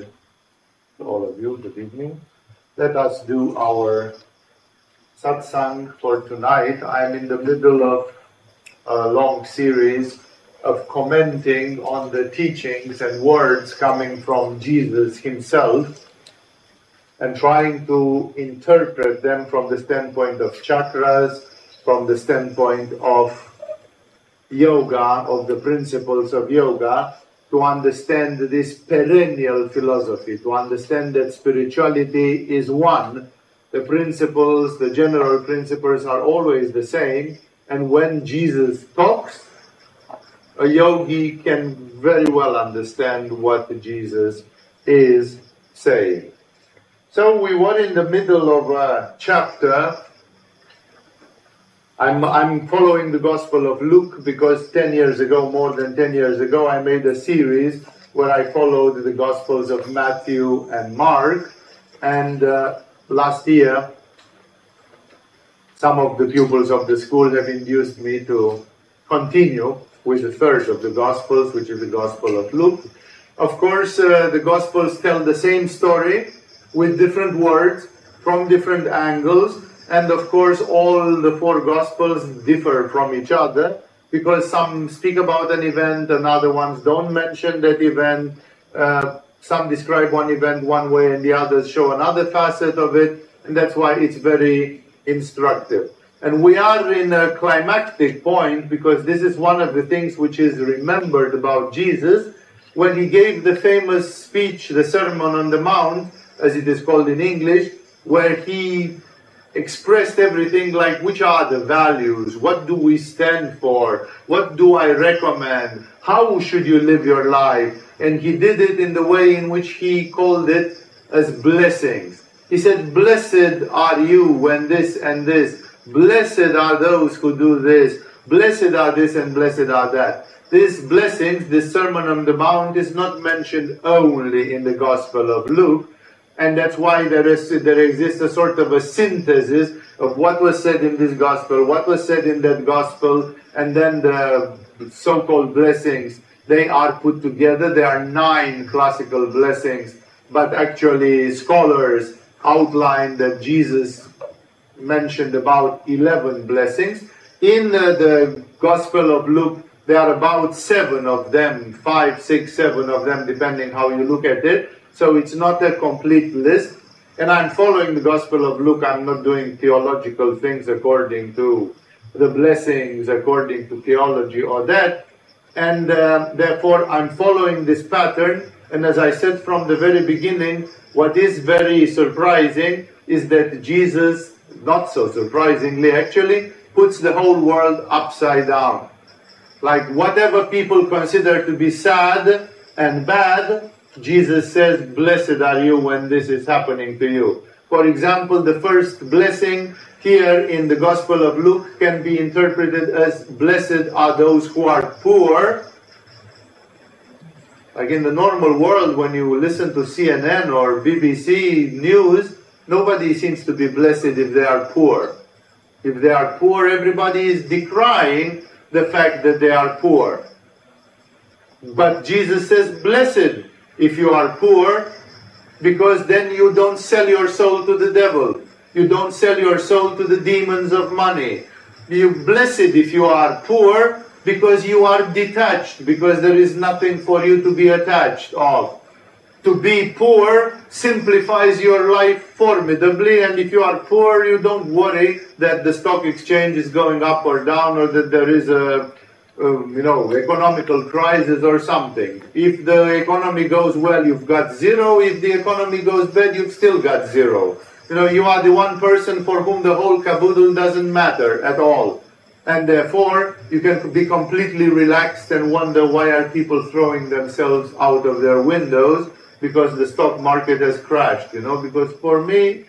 to all of you. Good evening. Let us do our satsang for tonight. I'm in the middle of a long series of commenting on the teachings and words coming from Jesus himself and trying to interpret them from the standpoint of chakras, from the standpoint of yoga, of the principles of yoga, to understand this perennial philosophy, to understand that spirituality is one. The principles, the general principles are always the same, and when Jesus talks, a yogi can very well understand what Jesus is saying. So we were in the middle of a chapter. I'm, I'm following the Gospel of Luke because 10 years ago, more than 10 years ago, I made a series where I followed the Gospels of Matthew and Mark. And uh, last year, some of the pupils of the school have induced me to continue with the third of the Gospels, which is the Gospel of Luke. Of course, uh, the Gospels tell the same story with different words from different angles. And of course, all the four Gospels differ from each other because some speak about an event and other ones don't mention that event. Uh, some describe one event one way and the others show another facet of it. And that's why it's very instructive. And we are in a climactic point because this is one of the things which is remembered about Jesus when he gave the famous speech, the Sermon on the Mount, as it is called in English, where he expressed everything like which are the values, what do we stand for, what do I recommend, how should you live your life. And he did it in the way in which he called it as blessings. He said, Blessed are you when this and this, blessed are those who do this, blessed are this and blessed are that. These blessings, this Sermon on the Mount, is not mentioned only in the Gospel of Luke, and that's why there is there exists a sort of a synthesis of what was said in this gospel, what was said in that gospel, and then the so-called blessings. They are put together. There are nine classical blessings, but actually scholars outline that Jesus mentioned about 11 blessings. In uh, the Gospel of Luke, there are about seven of them, five, six, seven of them, depending how you look at it. So it's not a complete list. And I'm following the Gospel of Luke. I'm not doing theological things according to the blessings, according to theology or that. And uh, therefore, I'm following this pattern. And as I said from the very beginning, what is very surprising is that Jesus, not so surprisingly actually, puts the whole world upside down. Like whatever people consider to be sad and bad, Jesus says, Blessed are you when this is happening to you. For example, the first blessing here in the Gospel of Luke can be interpreted as Blessed are those who are poor. Like in the normal world, when you listen to CNN or BBC news, nobody seems to be blessed if they are poor. If they are poor, everybody is decrying the fact that they are poor. But Jesus says, Blessed if you are poor, because then you don't sell your soul to the devil. You don't sell your soul to the demons of money. You blessed if you are poor, because you are detached, because there is nothing for you to be attached of. To be poor simplifies your life formidably, and if you are poor, you don't worry that the stock exchange is going up or down, or that there is a um, you know, economical crisis or something. If the economy goes well, you've got zero. If the economy goes bad, you've still got zero. You know, you are the one person for whom the whole caboodle doesn't matter at all. And therefore, you can be completely relaxed and wonder why are people throwing themselves out of their windows because the stock market has crashed, you know, because for me,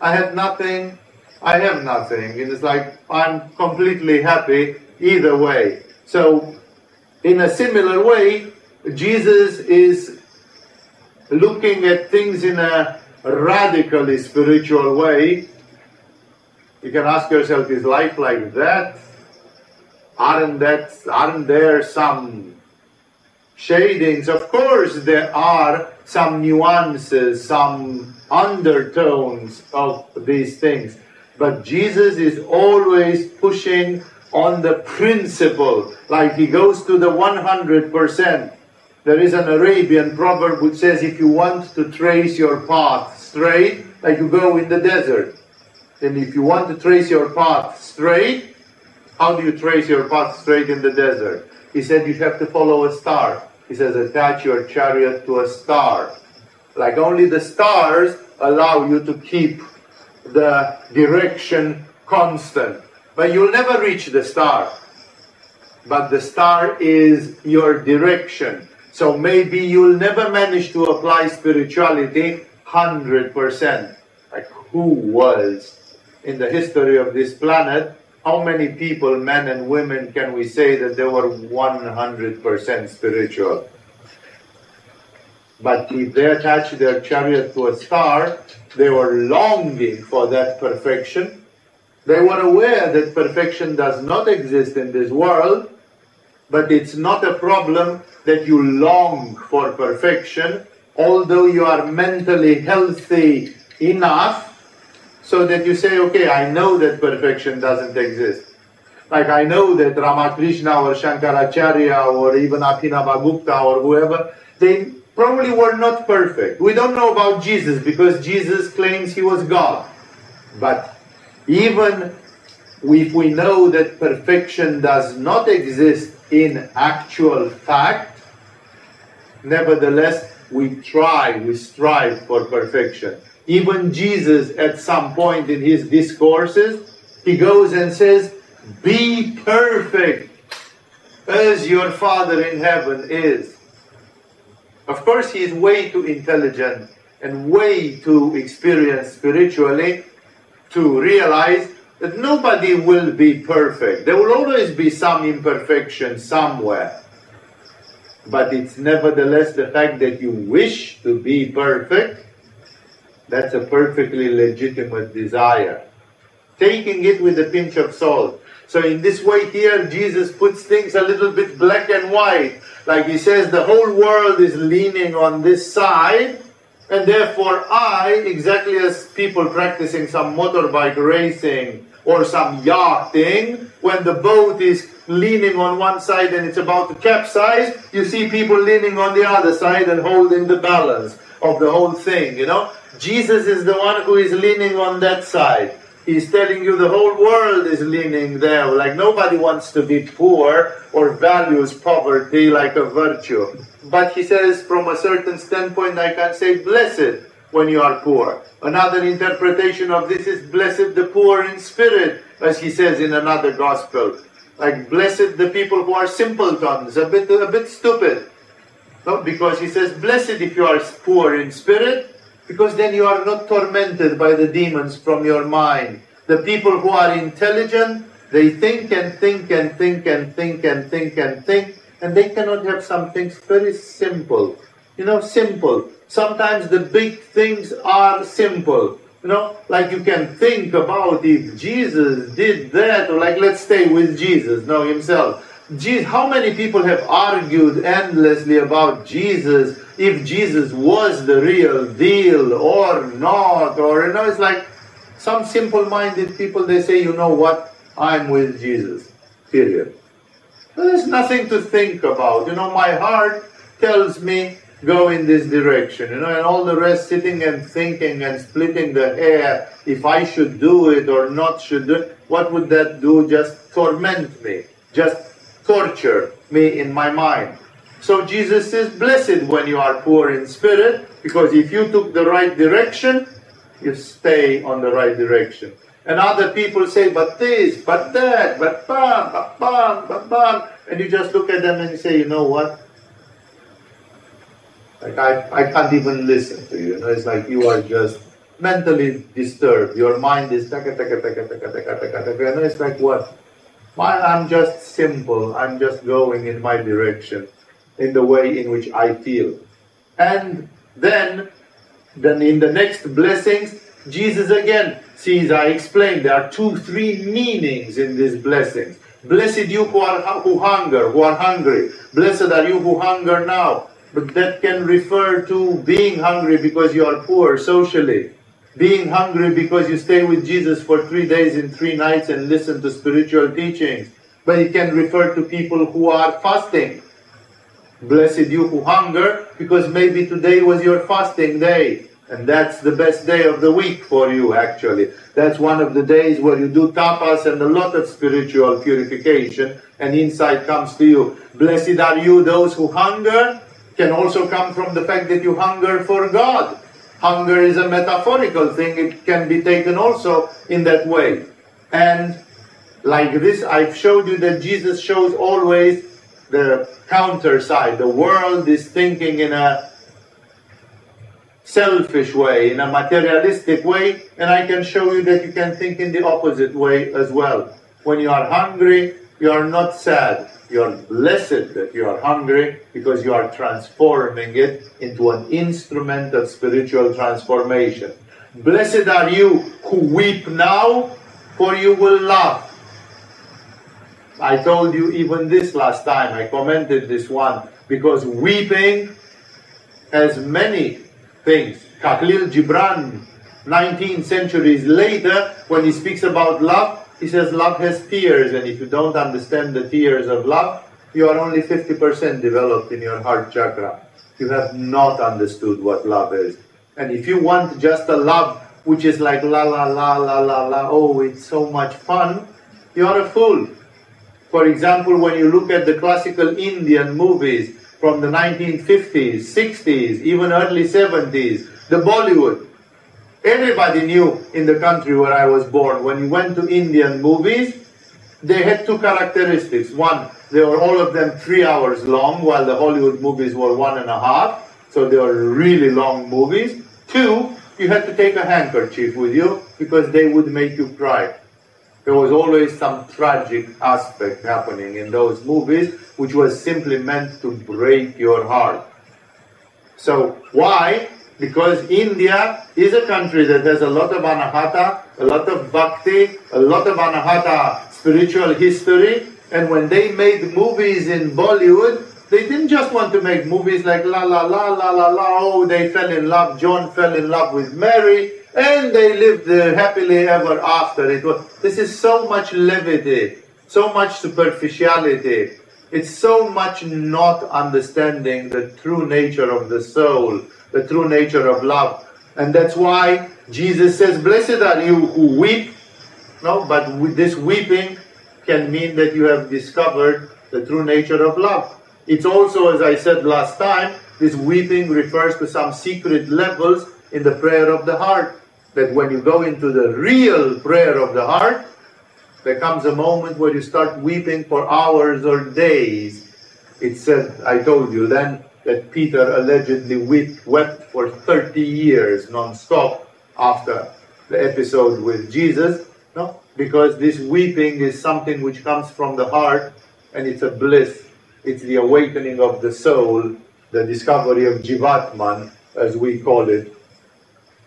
I had nothing, I have nothing. And it's like, I'm completely happy either way. So, in a similar way, Jesus is looking at things in a radically spiritual way. You can ask yourself, is life like that? Aren't that aren't there some shadings. Of course, there are some nuances, some undertones of these things. But Jesus is always pushing on the principle, like he goes to the 100%. There is an Arabian proverb which says if you want to trace your path straight, like you go in the desert, and if you want to trace your path straight, how do you trace your path straight in the desert? He said you have to follow a star. He says attach your chariot to a star. Like only the stars allow you to keep the direction constant. But you'll never reach the star. But the star is your direction. So maybe you'll never manage to apply spirituality 100%. Like who was in the history of this planet, how many people, men and women, can we say that they were 100% spiritual? But if they attached their chariot to a star, they were longing for that perfection. They were aware that perfection does not exist in this world, but it's not a problem that you long for perfection, although you are mentally healthy enough so that you say, okay, I know that perfection doesn't exist. Like I know that Ramakrishna or Shankaracharya or even Abhinavagupta or whoever, they probably were not perfect. We don't know about Jesus because Jesus claims he was God. But even if we know that perfection does not exist in actual fact, nevertheless, we try, we strive for perfection. Even Jesus, at some point in his discourses, he goes and says, Be perfect as your Father in heaven is. Of course, he is way too intelligent and way too experienced spiritually to realize that nobody will be perfect. There will always be some imperfection somewhere. But it's nevertheless the fact that you wish to be perfect, that's a perfectly legitimate desire. Taking it with a pinch of salt. So in this way here, Jesus puts things a little bit black and white. Like he says, the whole world is leaning on this side, and therefore I, exactly as people practicing some motorbike racing or some yachting, when the boat is leaning on one side and it's about to capsize, you see people leaning on the other side and holding the balance of the whole thing, you know? Jesus is the one who is leaning on that side. He's telling you the whole world is leaning there. Like nobody wants to be poor or values poverty like a virtue. But he says, from a certain standpoint, I can say, blessed when you are poor. Another interpretation of this is, blessed the poor in spirit, as he says in another gospel. Like, blessed the people who are simpletons, a bit, a bit stupid. No, because he says, blessed if you are poor in spirit, because then you are not tormented by the demons from your mind. The people who are intelligent, they think and think and think and think and think and think, and they cannot have some things very simple. You know, simple. Sometimes the big things are simple. You know, like you can think about if Jesus did that, or like let's stay with Jesus, no, himself. Jesus, how many people have argued endlessly about Jesus if Jesus was the real deal or not, or you know, it's like some simple-minded people. They say, you know what, I'm with Jesus. Period. There's nothing to think about. You know, my heart tells me go in this direction. You know, and all the rest sitting and thinking and splitting the hair if I should do it or not should do it. What would that do? Just torment me. Just torture me in my mind. So Jesus says, Blessed when you are poor in spirit, because if you took the right direction, you stay on the right direction. And other people say, but this, but that, but bam, but bam, but bam. And you just look at them and you say, you know what? Like I, I can't even listen to you. You know, it's like you are just mentally disturbed. Your mind is taka taka taka taka taka taka taka. And it's like what? My, I'm just simple. I'm just going in my direction, in the way in which I feel. And then, then in the next blessings, Jesus again sees, I explained, there are two, three meanings in these blessings. Blessed you who are who hunger, who are hungry. Blessed are you who hunger now. But that can refer to being hungry because you are poor socially. Being hungry because you stay with Jesus for three days and three nights and listen to spiritual teachings. But it can refer to people who are fasting. Blessed you who hunger because maybe today was your fasting day. And that's the best day of the week for you, actually. That's one of the days where you do tapas and a lot of spiritual purification, and insight comes to you. Blessed are you, those who hunger, can also come from the fact that you hunger for God. Hunger is a metaphorical thing, it can be taken also in that way. And like this, I've showed you that Jesus shows always the counter side. The world is thinking in a selfish way, in a materialistic way, and I can show you that you can think in the opposite way as well. When you are hungry, you are not sad. You are blessed that you are hungry because you are transforming it into an instrument of spiritual transformation. Blessed are you who weep now, for you will laugh. I told you even this last time, I commented this one, because weeping has many things. Khalil Gibran, 19 centuries later, when he speaks about love, he says love has tears, and if you don't understand the tears of love, you are only 50% developed in your heart chakra. You have not understood what love is. And if you want just a love which is like la la la la la la, oh, it's so much fun, you are a fool. For example, when you look at the classical Indian movies, from the 1950s, 60s, even early 70s, the Bollywood. Everybody knew in the country where I was born, when you went to Indian movies, they had two characteristics. One, they were all of them three hours long, while the Hollywood movies were one and a half. So they were really long movies. Two, you had to take a handkerchief with you because they would make you cry. There was always some tragic aspect happening in those movies, which was simply meant to break your heart. So, why? Because India is a country that has a lot of anahata, a lot of bhakti, a lot of anahata spiritual history, and when they made movies in Bollywood, they didn't just want to make movies like la la la la la la, oh, they fell in love, John fell in love with Mary, and they lived uh, happily ever after. It was, this is so much levity, so much superficiality. It's so much not understanding the true nature of the soul, the true nature of love. And that's why Jesus says, Blessed are you who weep. No, but this weeping can mean that you have discovered the true nature of love. It's also, as I said last time, this weeping refers to some secret levels in the prayer of the heart that when you go into the real prayer of the heart, there comes a moment where you start weeping for hours or days. It said, I told you then, that Peter allegedly wept, wept for 30 years non-stop after the episode with Jesus, no? Because this weeping is something which comes from the heart and it's a bliss. It's the awakening of the soul, the discovery of Jivatman, as we call it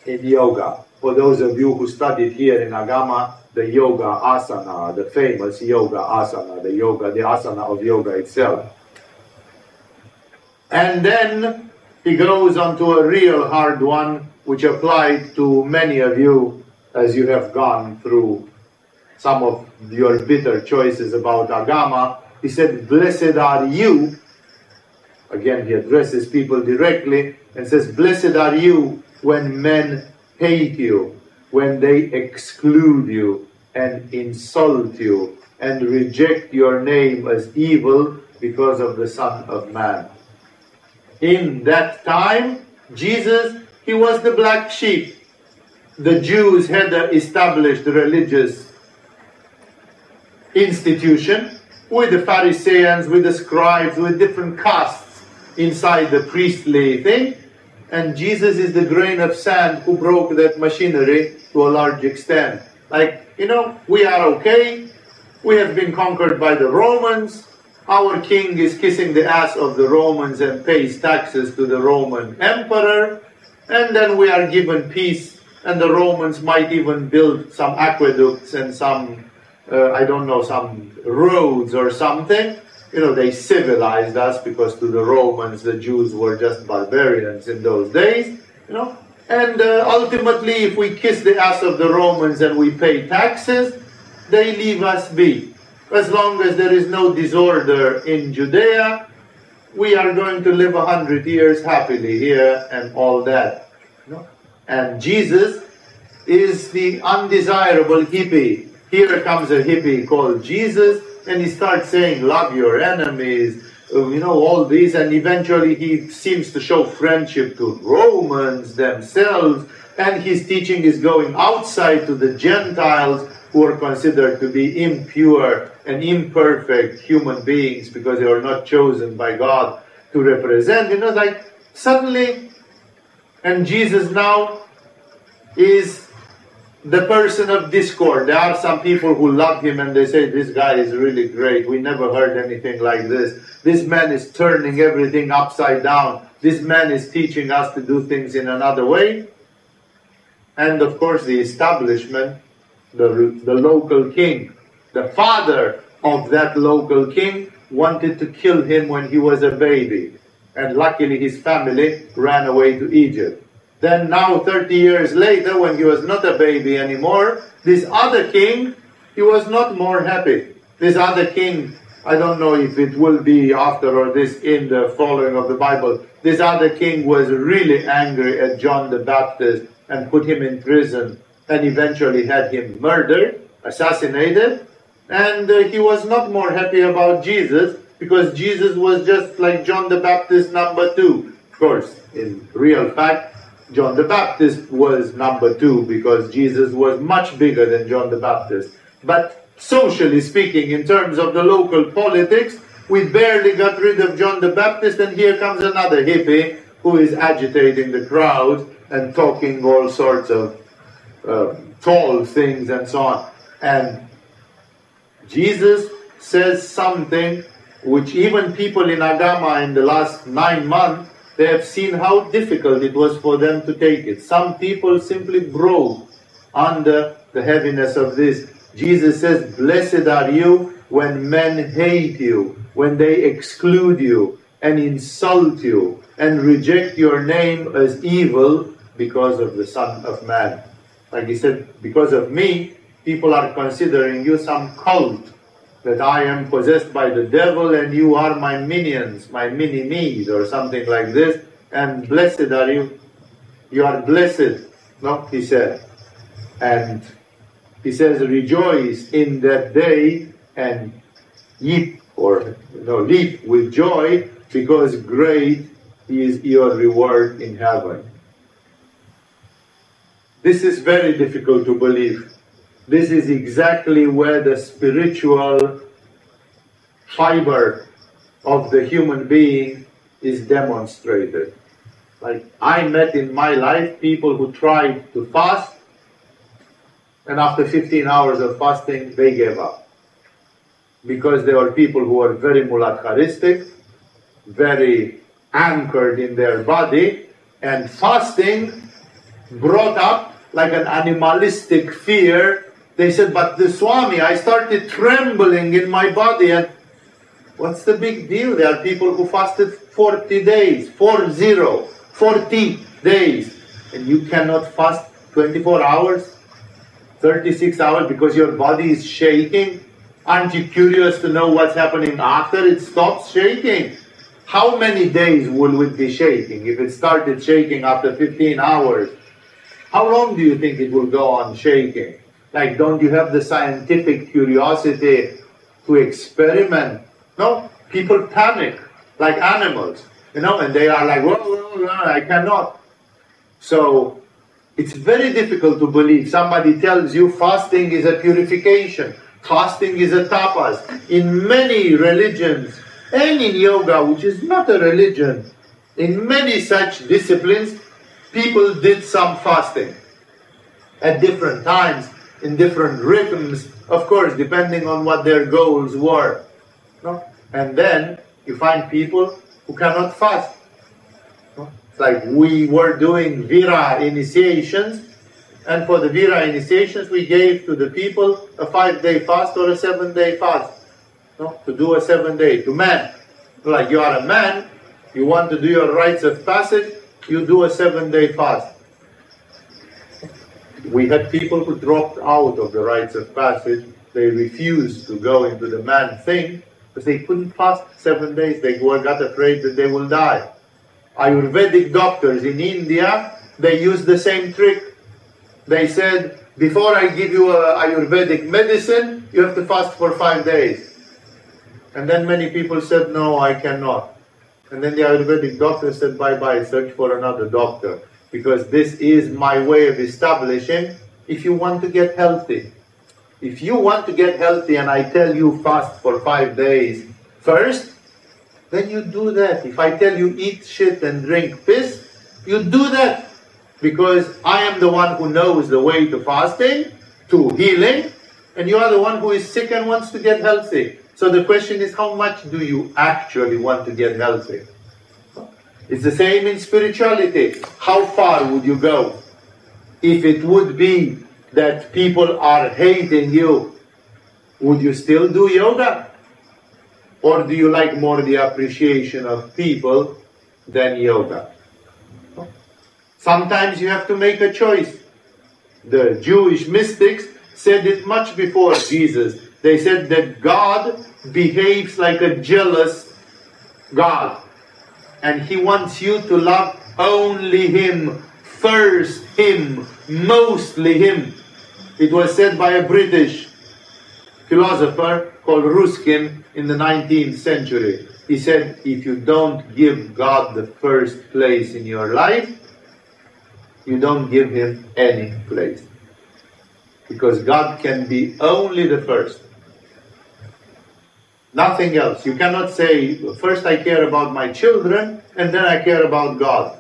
in yoga for those of you who studied here in Agama, the yoga asana, the famous yoga asana, the yoga, the asana of yoga itself. And then he goes on to a real hard one, which applied to many of you as you have gone through some of your bitter choices about Agama. He said, Blessed are you. Again, he addresses people directly and says, Blessed are you when men hate you, when they exclude you and insult you and reject your name as evil because of the Son of Man. In that time, Jesus, he was the black sheep. The Jews had established religious institution with the Pharisees, with the scribes, with different castes inside the priestly thing and Jesus is the grain of sand who broke that machinery to a large extent. Like, you know, we are okay. We have been conquered by the Romans. Our king is kissing the ass of the Romans and pays taxes to the Roman emperor. And then we are given peace, and the Romans might even build some aqueducts and some uh, I don't know, some roads or something. You know, they civilized us because to the Romans, the Jews were just barbarians in those days. You know, and uh, ultimately, if we kiss the ass of the Romans and we pay taxes, they leave us be. As long as there is no disorder in Judea, we are going to live a hundred years happily here and all that. You know? And Jesus is the undesirable hippie. Here comes a hippie called Jesus, and he starts saying, Love your enemies, uh, you know, all these, and eventually he seems to show friendship to Romans themselves, and his teaching is going outside to the Gentiles who are considered to be impure and imperfect human beings because they are not chosen by God to represent. You know, like suddenly, and Jesus now is the person of discord. There are some people who love him and they say, This guy is really great. We never heard anything like this. This man is turning everything upside down. This man is teaching us to do things in another way. And of course, the establishment, the, the local king, the father of that local king, wanted to kill him when he was a baby. And luckily, his family ran away to Egypt. Then now, 30 years later, when he was not a baby anymore, this other king, he was not more happy. This other king, I don't know if it will be after or this in the following of the Bible, this other king was really angry at John the Baptist and put him in prison and eventually had him murdered, assassinated. And uh, he was not more happy about Jesus because Jesus was just like John the Baptist number two. Of course, in real fact, John the Baptist was number two because Jesus was much bigger than John the Baptist. But socially speaking, in terms of the local politics, we barely got rid of John the Baptist, and here comes another hippie who is agitating the crowd and talking all sorts of uh, tall things and so on. And Jesus says something which even people in Agama in the last nine months they have seen how difficult it was for them to take it. Some people simply broke under the heaviness of this. Jesus says, Blessed are you when men hate you, when they exclude you and insult you and reject your name as evil because of the Son of Man. Like he said, because of me, people are considering you some cult that I am possessed by the devil and you are my minions, my mini me's, or something like this, and blessed are you. You are blessed, no? He said. And he says, rejoice in that day and leap, or no, leap with joy, because great is your reward in heaven. This is very difficult to believe this is exactly where the spiritual fiber of the human being is demonstrated. Like I met in my life people who tried to fast, and after 15 hours of fasting, they gave up. Because there were people who were very muladharistic, very anchored in their body, and fasting brought up like an animalistic fear they said, but the Swami, I started trembling in my body and what's the big deal? There are people who fasted 40 days, 40, 40 days, and you cannot fast 24 hours, 36 hours because your body is shaking. Aren't you curious to know what's happening after it stops shaking? How many days will it be shaking? If it started shaking after 15 hours, how long do you think it will go on shaking? Like, don't you have the scientific curiosity to experiment? No, people panic like animals, you know, and they are like, whoa, whoa, whoa, I cannot. So it's very difficult to believe. Somebody tells you fasting is a purification, fasting is a tapas. In many religions, and in yoga, which is not a religion, in many such disciplines, people did some fasting at different times in different rhythms, of course, depending on what their goals were. No? And then you find people who cannot fast. No? It's like we were doing Vira initiations, And for the Vira initiations, we gave to the people a five day fast or a seven day fast. No? To do a seven day, to man. Like you are a man, you want to do your rites of passage, you do a seven day fast. We had people who dropped out of the rites of passage. They refused to go into the man thing because they couldn't fast seven days. They were got afraid that they will die. Ayurvedic doctors in India, they used the same trick. They said, before I give you Ayurvedic medicine, you have to fast for five days. And then many people said, no, I cannot. And then the Ayurvedic doctor said, bye bye, search for another doctor. Because this is my way of establishing if you want to get healthy. If you want to get healthy and I tell you fast for five days first, then you do that. If I tell you eat shit and drink piss, you do that. Because I am the one who knows the way to fasting, to healing, and you are the one who is sick and wants to get healthy. So the question is, how much do you actually want to get healthy? It's the same in spirituality. How far would you go? If it would be that people are hating you, would you still do yoga? Or do you like more the appreciation of people than yoga? Sometimes you have to make a choice. The Jewish mystics said it much before Jesus. They said that God behaves like a jealous God. And He wants you to love only Him, first Him, mostly Him. It was said by a British philosopher called Ruskin in the 19th century. He said, if you don't give God the first place in your life, you don't give Him any place. Because God can be only the first. Nothing else. You cannot say, first I care about my children and then I care about God.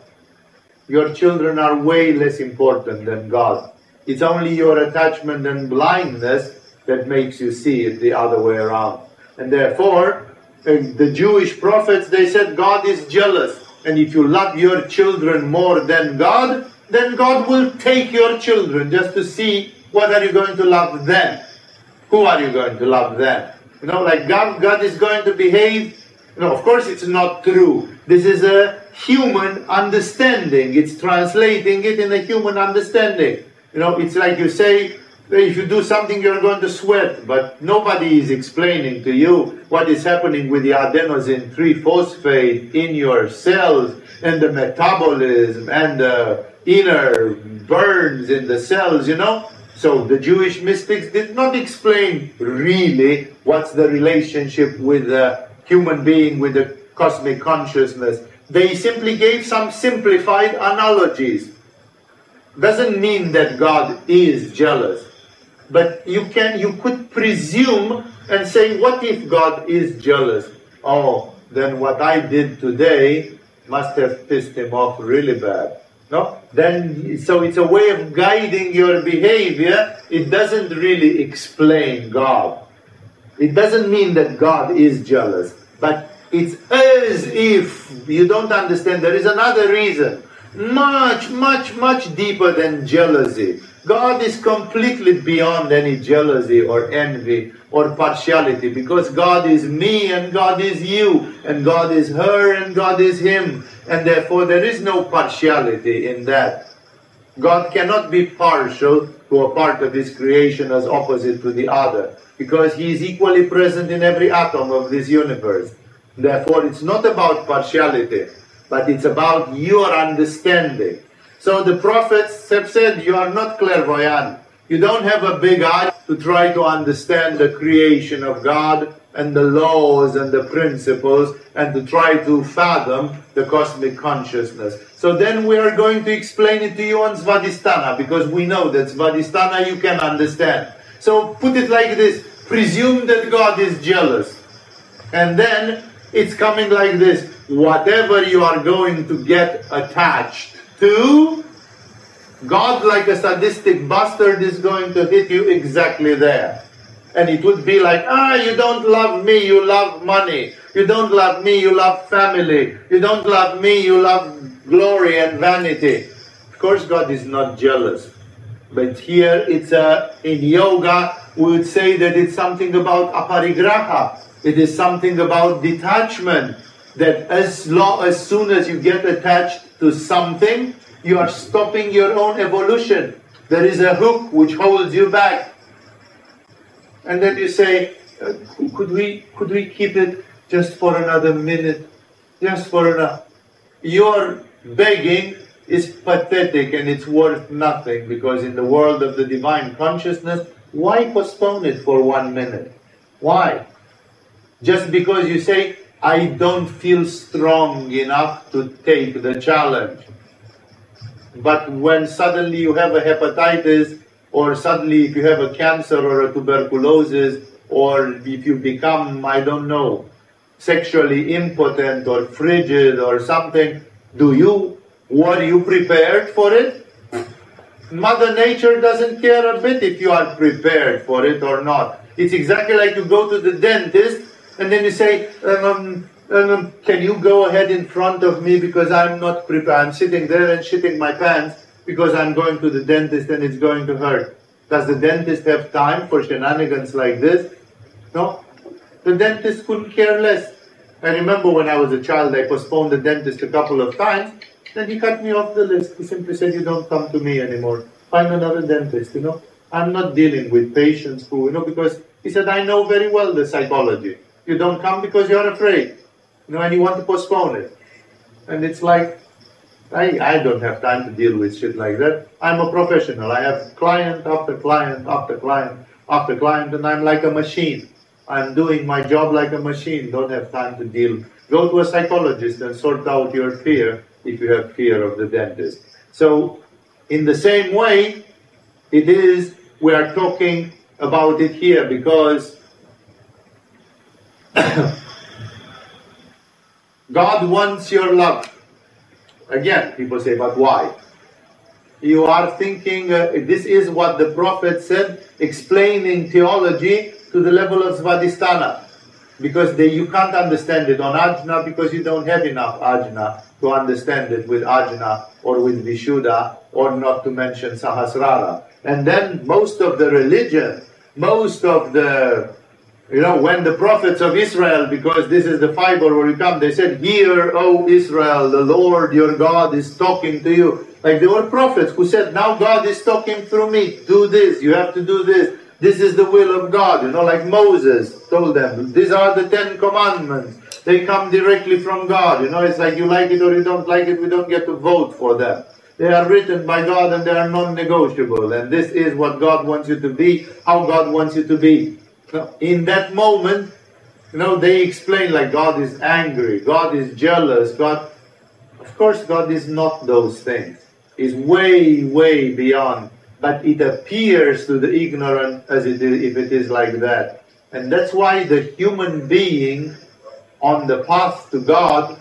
Your children are way less important than God. It's only your attachment and blindness that makes you see it the other way around. And therefore, the Jewish prophets, they said God is jealous. And if you love your children more than God, then God will take your children just to see what are you going to love then. Who are you going to love then? You know, like God, God is going to behave. You know, of course, it's not true. This is a human understanding. It's translating it in a human understanding. You know, it's like you say, if you do something, you're going to sweat, but nobody is explaining to you what is happening with the adenosine 3-phosphate in your cells and the metabolism and the inner burns in the cells, you know? So the Jewish mystics did not explain really what's the relationship with the human being, with the cosmic consciousness. They simply gave some simplified analogies. Doesn't mean that God is jealous, but you can you could presume and say, what if God is jealous? Oh, then what I did today must have pissed him off really bad. No? Then, so it's a way of guiding your behavior. It doesn't really explain God. It doesn't mean that God is jealous, but it's as if you don't understand. There is another reason, much, much, much deeper than jealousy. God is completely beyond any jealousy or envy or partiality because God is me and God is you and God is her and God is him and therefore there is no partiality in that. God cannot be partial to a part of his creation as opposite to the other because he is equally present in every atom of this universe. Therefore it's not about partiality but it's about your understanding. So the prophets have said, You are not clairvoyant. You don't have a big eye to try to understand the creation of God and the laws and the principles and to try to fathom the cosmic consciousness. So then we are going to explain it to you on Svadhisthana because we know that Svadhisthana you can understand. So put it like this presume that God is jealous. And then it's coming like this whatever you are going to get attached to, God, like a sadistic bastard, is going to hit you exactly there. And it would be like, ah, you don't love me, you love money. You don't love me, you love family. You don't love me, you love glory and vanity. Of course, God is not jealous. But here it's a, in yoga, we would say that it's something about aparigraha. It is something about detachment. That as long, as soon as you get attached to something, you are stopping your own evolution. There is a hook which holds you back. And then you say, uh, could we, could we keep it just for another minute? Just for another. Your begging is pathetic and it's worth nothing because in the world of the divine consciousness, why postpone it for one minute? Why? Just because you say, I don't feel strong enough to take the challenge. But when suddenly you have a hepatitis, or suddenly if you have a cancer or a tuberculosis, or if you become, I don't know, sexually impotent or frigid or something, do you, were you prepared for it? Mother Nature doesn't care a bit if you are prepared for it or not. It's exactly like you go to the dentist and then you say, um, um, can you go ahead in front of me because I'm not prepared. I'm sitting there and shitting my pants because I'm going to the dentist and it's going to hurt. Does the dentist have time for shenanigans like this? No. The dentist couldn't care less. I remember when I was a child, I postponed the dentist a couple of times. Then he cut me off the list. He simply said, You don't come to me anymore. Find another dentist, you know. I'm not dealing with patients who, you know, because he said, I know very well the psychology. You don't come because you're afraid, you know, and you want to postpone it. And it's like, I, I don't have time to deal with shit like that. I'm a professional. I have client after client after client after client, and I'm like a machine. I'm doing my job like a machine. Don't have time to deal. Go to a psychologist and sort out your fear if you have fear of the dentist. So, in the same way, it is, we are talking about it here because God wants your love. Again, people say, but why? You are thinking, uh, this is what the prophet said, explaining theology to the level of Svadhisthana. Because they, you can't understand it on Ajna because you don't have enough Ajna to understand it with Ajna or with Vishuddha or not to mention Sahasrara. And then most of the religion, most of the you know, when the prophets of Israel, because this is the fiber where you come, they said, Hear, O Israel, the Lord your God is talking to you. Like there were prophets who said, Now God is talking through me. Do this. You have to do this. This is the will of God. You know, like Moses told them, These are the Ten Commandments. They come directly from God. You know, it's like you like it or you don't like it, we don't get to vote for them. They are written by God and they are non negotiable. And this is what God wants you to be, how God wants you to be in that moment, you know, they explain like God is angry, God is jealous, God. Of course, God is not those things. He's way, way beyond. But it appears to the ignorant as it is, if it is like that. And that's why the human being on the path to God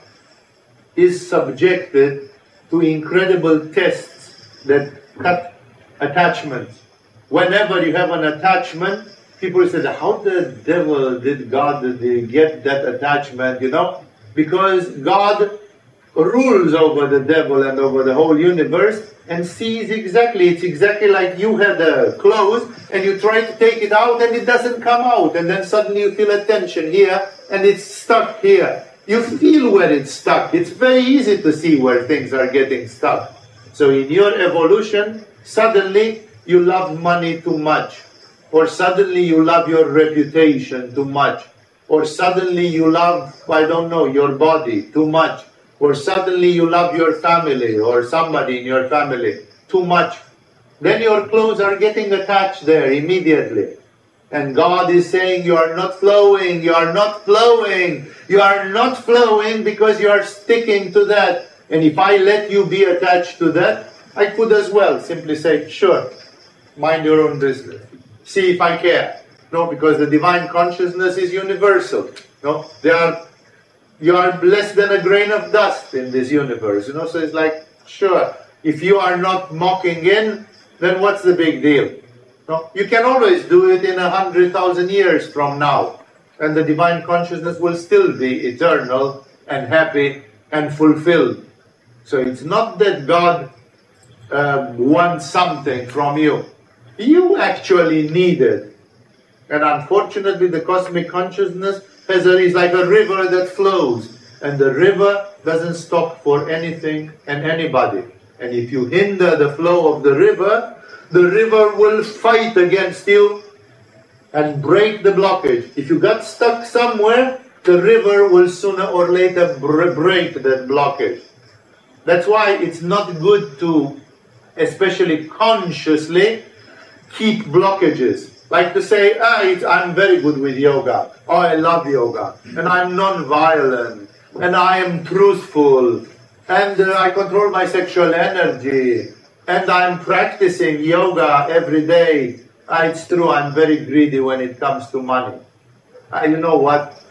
is subjected to incredible tests that cut attachments. Whenever you have an attachment, people said, how the devil did God get that attachment, you know? Because God rules over the devil and over the whole universe and sees exactly, it's exactly like you had a clothes and you try to take it out and it doesn't come out and then suddenly you feel a tension here and it's stuck here. You feel where it's stuck. It's very easy to see where things are getting stuck. So in your evolution, suddenly you love money too much or suddenly you love your reputation too much, or suddenly you love, I don't know, your body too much, or suddenly you love your family or somebody in your family too much, then your clothes are getting attached there immediately. And God is saying, You are not flowing, you are not flowing, you are not flowing because you are sticking to that. And if I let you be attached to that, I could as well simply say, Sure, mind your own business see if I care. No, because the divine consciousness is universal. No, are you are less than a grain of dust in this universe. You know, so it's like sure, if you are not mocking in, then what's the big deal? No, you can always do it in a hundred thousand years from now, and the divine consciousness will still be eternal and happy and fulfilled. So it's not that God uh, want something from you. You actually need it. And unfortunately, the cosmic consciousness has a, is like a river that flows. And the river doesn't stop for anything and anybody. And if you hinder the flow of the river, the river will fight against you and break the blockage. If you got stuck somewhere, the river will sooner or later break that blockage. That's why it's not good to, especially consciously, keep blockages. Like to say, ah, I'm very good with yoga. Oh, I love yoga. And I'm non-violent. And I am truthful. And uh, I control my sexual energy. And I'm practicing yoga every day. Ah, it's true, I'm very greedy when it comes to money. Ah, you know what?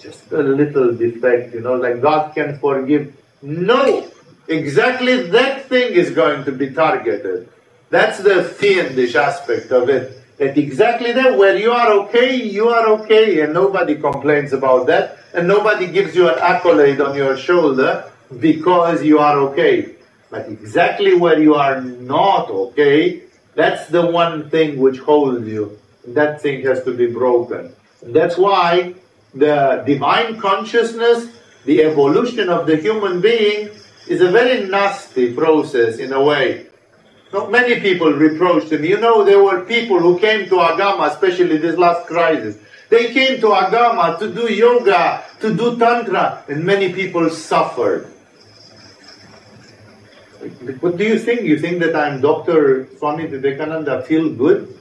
Just a little defect, you know, like God can forgive. No! Exactly that thing is going to be targeted. That's the fiendish aspect of it. That exactly there, where you are okay, you are okay, and nobody complains about that, and nobody gives you an accolade on your shoulder because you are okay. But exactly where you are not okay, that's the one thing which holds you. That thing has to be broken. And that's why the divine consciousness, the evolution of the human being, is a very nasty process in a way. So many people reproach me. You know, there were people who came to Agama, especially this last crisis. They came to Agama to do yoga, to do tantra, and many people suffered. What do you think? You think that I'm Dr. Swami Vivekananda, feel good?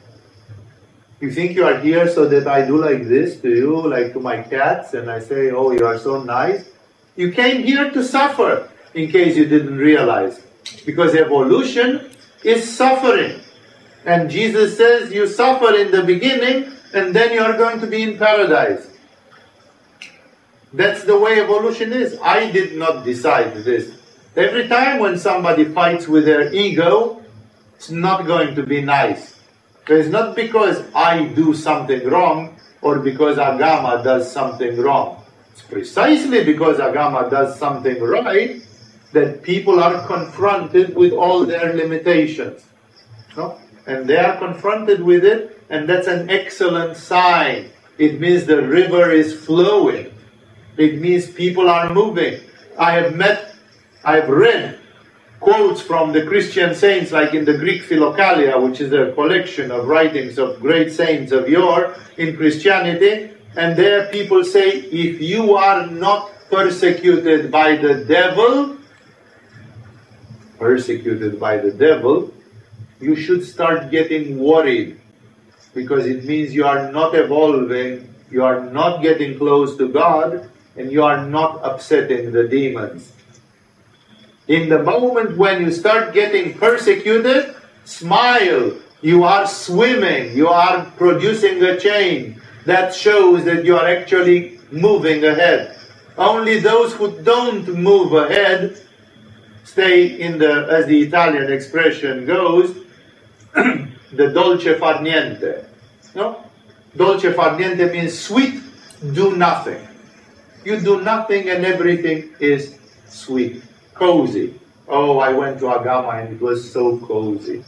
You think you are here so that I do like this to you, like to my cats, and I say, oh, you are so nice? You came here to suffer, in case you didn't realize. Because evolution is suffering. And Jesus says, you suffer in the beginning, and then you are going to be in paradise. That's the way evolution is. I did not decide this. Every time when somebody fights with their ego, it's not going to be nice. It's not because I do something wrong or because Agama does something wrong. It's precisely because Agama does something right that people are confronted with all their limitations. No? And they are confronted with it, and that's an excellent sign. It means the river is flowing. It means people are moving. I have met I've read quotes from the Christian saints, like in the Greek Philokalia, which is a collection of writings of great saints of yore in Christianity, and there people say, if you are not persecuted by the devil, persecuted by the devil, you should start getting worried because it means you are not evolving, you are not getting close to God, and you are not upsetting the demons. In the moment when you start getting persecuted, smile. You are swimming. You are producing a chain that shows that you are actually moving ahead. Only those who don't move ahead stay in the, as the Italian expression goes, the dolce far niente. No? Dolce far niente means sweet, do nothing. You do nothing and everything is sweet cozy. Oh, I went to Agama and it was so cozy.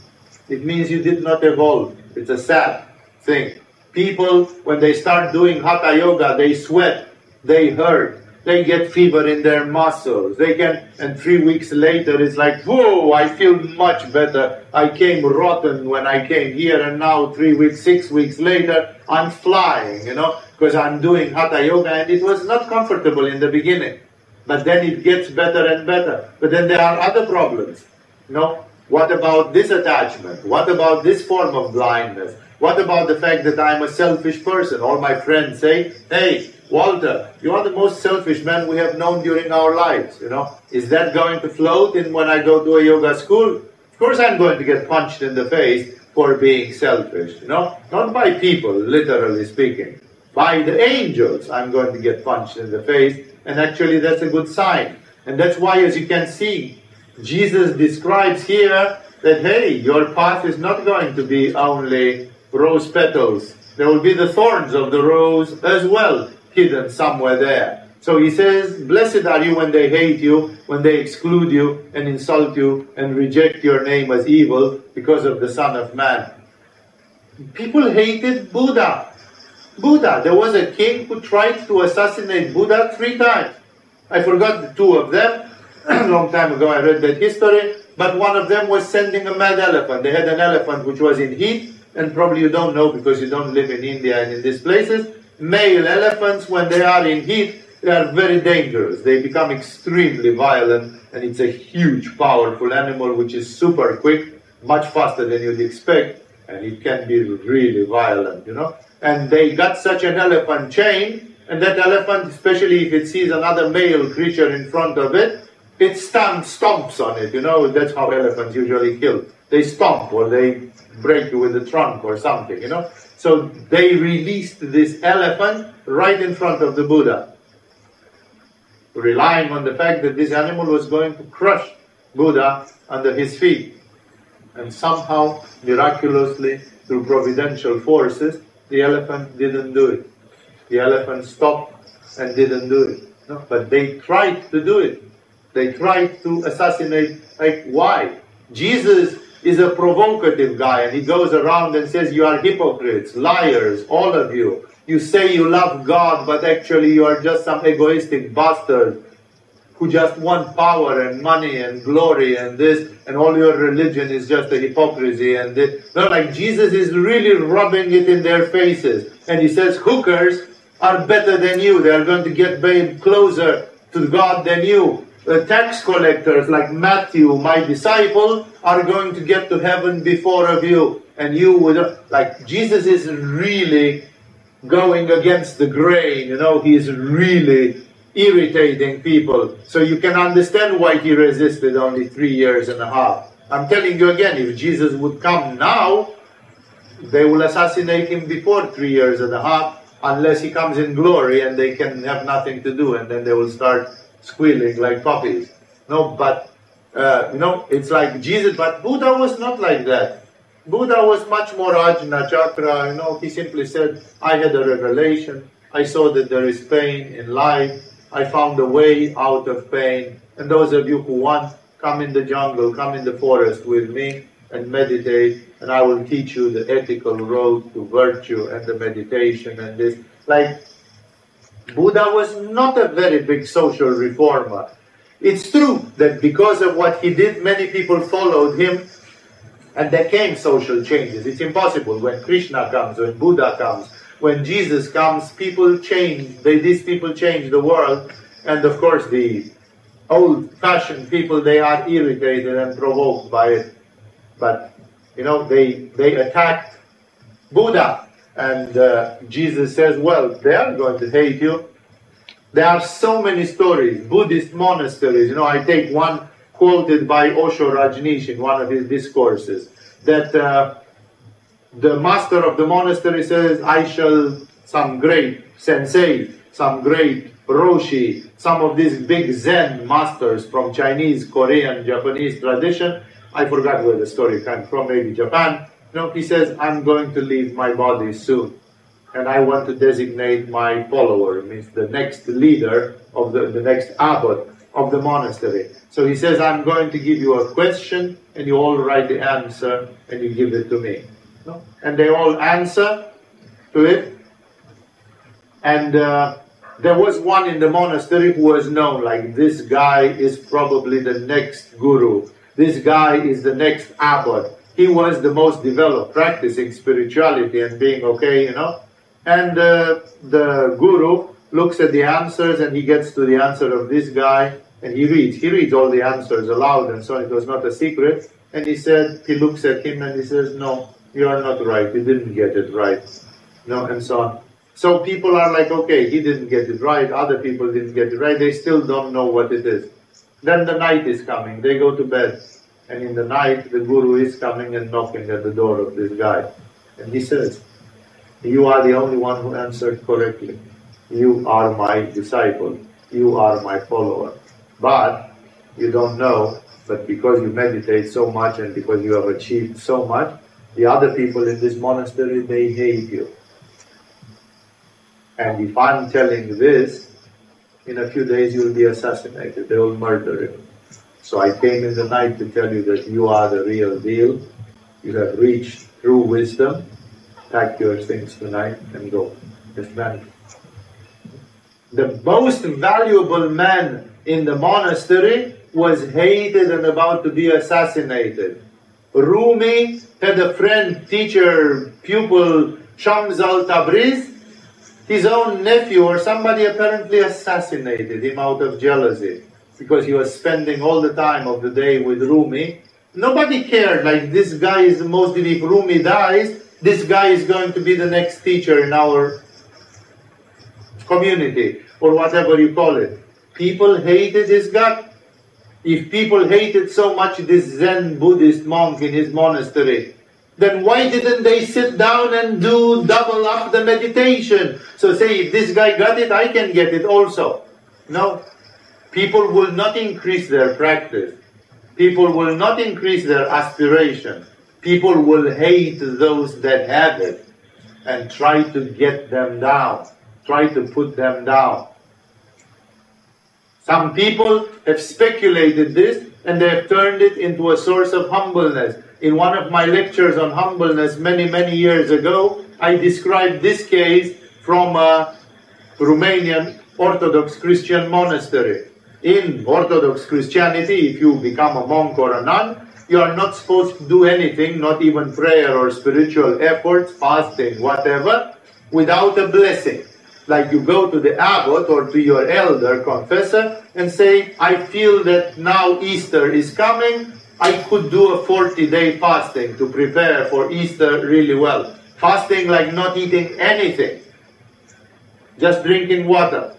It means you did not evolve. It's a sad thing. People, when they start doing hatha yoga, they sweat, they hurt, they get fever in their muscles. They can, and three weeks later, it's like, whoa, I feel much better. I came rotten when I came here, and now three weeks, six weeks later, I'm flying, you know, because I'm doing hatha yoga, and it was not comfortable in the beginning. But then it gets better and better. But then there are other problems. You know, what about this attachment? What about this form of blindness? What about the fact that I'm a selfish person? All my friends say, hey, Walter, you are the most selfish man we have known during our lives. You know, is that going to float in when I go to a yoga school? Of course, I'm going to get punched in the face for being selfish. You know, not by people, literally speaking, by the angels. I'm going to get punched in the face and actually, that's a good sign. And that's why, as you can see, Jesus describes here that, hey, your path is not going to be only rose petals. There will be the thorns of the rose as well, hidden somewhere there. So he says, Blessed are you when they hate you, when they exclude you and insult you and reject your name as evil because of the Son of Man. People hated Buddha. Buddha. There was a king who tried to assassinate Buddha three times. I forgot the two of them. a long time ago I read that history. But one of them was sending a mad elephant. They had an elephant which was in heat, and probably you don't know because you don't live in India and in these places. Male elephants, when they are in heat, they are very dangerous. They become extremely violent, and it's a huge, powerful animal which is super quick, much faster than you'd expect, and it can be really violent, you know. And they got such an elephant chain, and that elephant, especially if it sees another male creature in front of it, it stamps, stomps on it, you know, that's how elephants usually kill. They stomp or they break you with the trunk or something, you know. So they released this elephant right in front of the Buddha, relying on the fact that this animal was going to crush Buddha under his feet. And somehow, miraculously, through providential forces, the elephant didn't do it. The elephant stopped and didn't do it. No? But they tried to do it. They tried to assassinate. Like, why? Jesus is a provocative guy and he goes around and says, You are hypocrites, liars, all of you. You say you love God, but actually you are just some egoistic bastard who just want power and money and glory and this, and all your religion is just a hypocrisy and this. No, like Jesus is really rubbing it in their faces. And he says, Hookers are better than you. They are going to get way closer to God than you uh, tax collectors like Matthew, my disciple, are going to get to heaven before of you. And you would, like, Jesus is really going against the grain, you know, he is really irritating people. So you can understand why he resisted only three years and a half. I'm telling you again, if Jesus would come now, they will assassinate him before three years and a half, unless he comes in glory and they can have nothing to do, and then they will start squealing like puppies. No, but uh, you know, it's like Jesus, but Buddha was not like that. Buddha was much more ajna chakra, you know, he simply said, I had a revelation, I saw that there is pain in life, I found a way out of pain, and those of you who want, come in the jungle, come in the forest with me and meditate, and I will teach you the ethical road to virtue and the meditation and this. Like, Buddha was not a very big social reformer. It's true that because of what he did, many people followed him and there came social changes. It's impossible. When Krishna comes, when Buddha comes, when Jesus comes, people change. They, these people change the world. And of course, the old fashioned people, they are irritated and provoked by it. But, you know, they, they attacked Buddha. And uh, Jesus says, well, they are going to hate you. There are so many stories, Buddhist monasteries. You know, I take one quoted by Osho Rajneesh in one of his discourses that uh, the master of the monastery says, I shall, some great sensei, some great Roshi, some of these big Zen masters from Chinese, Korean, Japanese tradition. I forgot where the story came from, maybe Japan no, he says, I'm going to leave my body soon. And I want to designate my follower, means the next leader of the, the next abbot of the monastery. So he says, I'm going to give you a question, and you all write the answer, and you give it to me. No? And they all answer to it. And uh, there was one in the monastery who was known, like this guy is probably the next guru. This guy is the next abbot he was the most developed, practicing spirituality and being okay, you know. And uh, the guru looks at the answers and he gets to the answer of this guy and he reads. He reads all the answers aloud and so. It was not a secret. And he said, he looks at him and he says, no, you are not right. You didn't get it right. No, and so on. So people are like, okay, he didn't get it right. Other people didn't get it right. They still don't know what it is. Then the night is coming. They go to bed. And in the night, the Guru is coming and knocking at the door of this guy. And he says, You are the only one who answered correctly. You are my disciple. You are my follower. But you don't know, but because you meditate so much and because you have achieved so much, the other people in this monastery, they hate you. And if I'm telling this, in a few days you'll be assassinated. They will murder you. So I came in the night to tell you that you are the real deal. You have reached true wisdom. Pack your things tonight and go. Just vanish. The most valuable man in the monastery was hated and about to be assassinated. Rumi had a friend, teacher, pupil, Shams al Tabriz. His own nephew or somebody apparently assassinated him out of jealousy because he was spending all the time of the day with Rumi. Nobody cared, like this guy is mostly, if Rumi dies, this guy is going to be the next teacher in our community or whatever you call it. People hated this guy. If people hated so much this Zen Buddhist monk in his monastery, then why didn't they sit down and do double up the meditation? So say, if this guy got it, I can get it also. No. People will not increase their practice. People will not increase their aspiration. People will hate those that have it and try to get them down, try to put them down. Some people have speculated this and they have turned it into a source of humbleness. In one of my lectures on humbleness many, many years ago, I described this case from a Romanian Orthodox Christian monastery. In Orthodox Christianity, if you become a monk or a nun, you are not supposed to do anything, not even prayer or spiritual efforts, fasting, whatever, without a blessing. Like you go to the abbot or to your elder confessor and say, I feel that now Easter is coming, I could do a 40 day fasting to prepare for Easter really well. Fasting like not eating anything, just drinking water.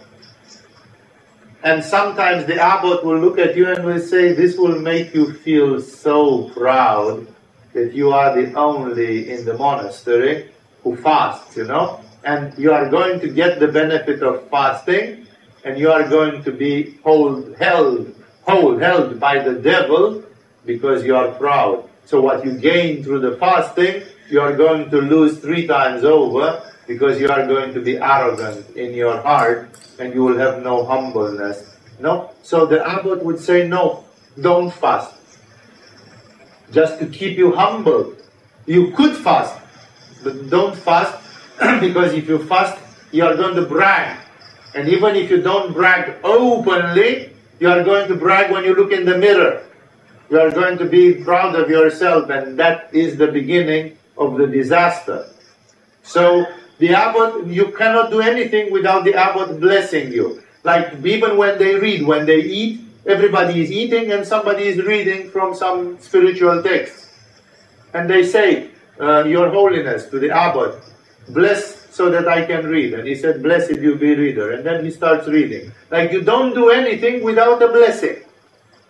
And sometimes the abbot will look at you and will say, This will make you feel so proud that you are the only in the monastery who fasts, you know? And you are going to get the benefit of fasting, and you are going to be hold, held, hold, held by the devil because you are proud. So what you gain through the fasting, you are going to lose three times over because you are going to be arrogant in your heart and you will have no humbleness. No? So the abbot would say, no, don't fast. Just to keep you humble. You could fast, but don't fast because if you fast, you are going to brag. And even if you don't brag openly, you are going to brag when you look in the mirror. You are going to be proud of yourself, and that is the beginning of the disaster. So the abbot, you cannot do anything without the abbot blessing you. Like even when they read, when they eat, everybody is eating and somebody is reading from some spiritual text. And they say, uh, Your Holiness, to the abbot, bless so that I can read. And he said, Blessed you be reader. And then he starts reading. Like you don't do anything without a blessing.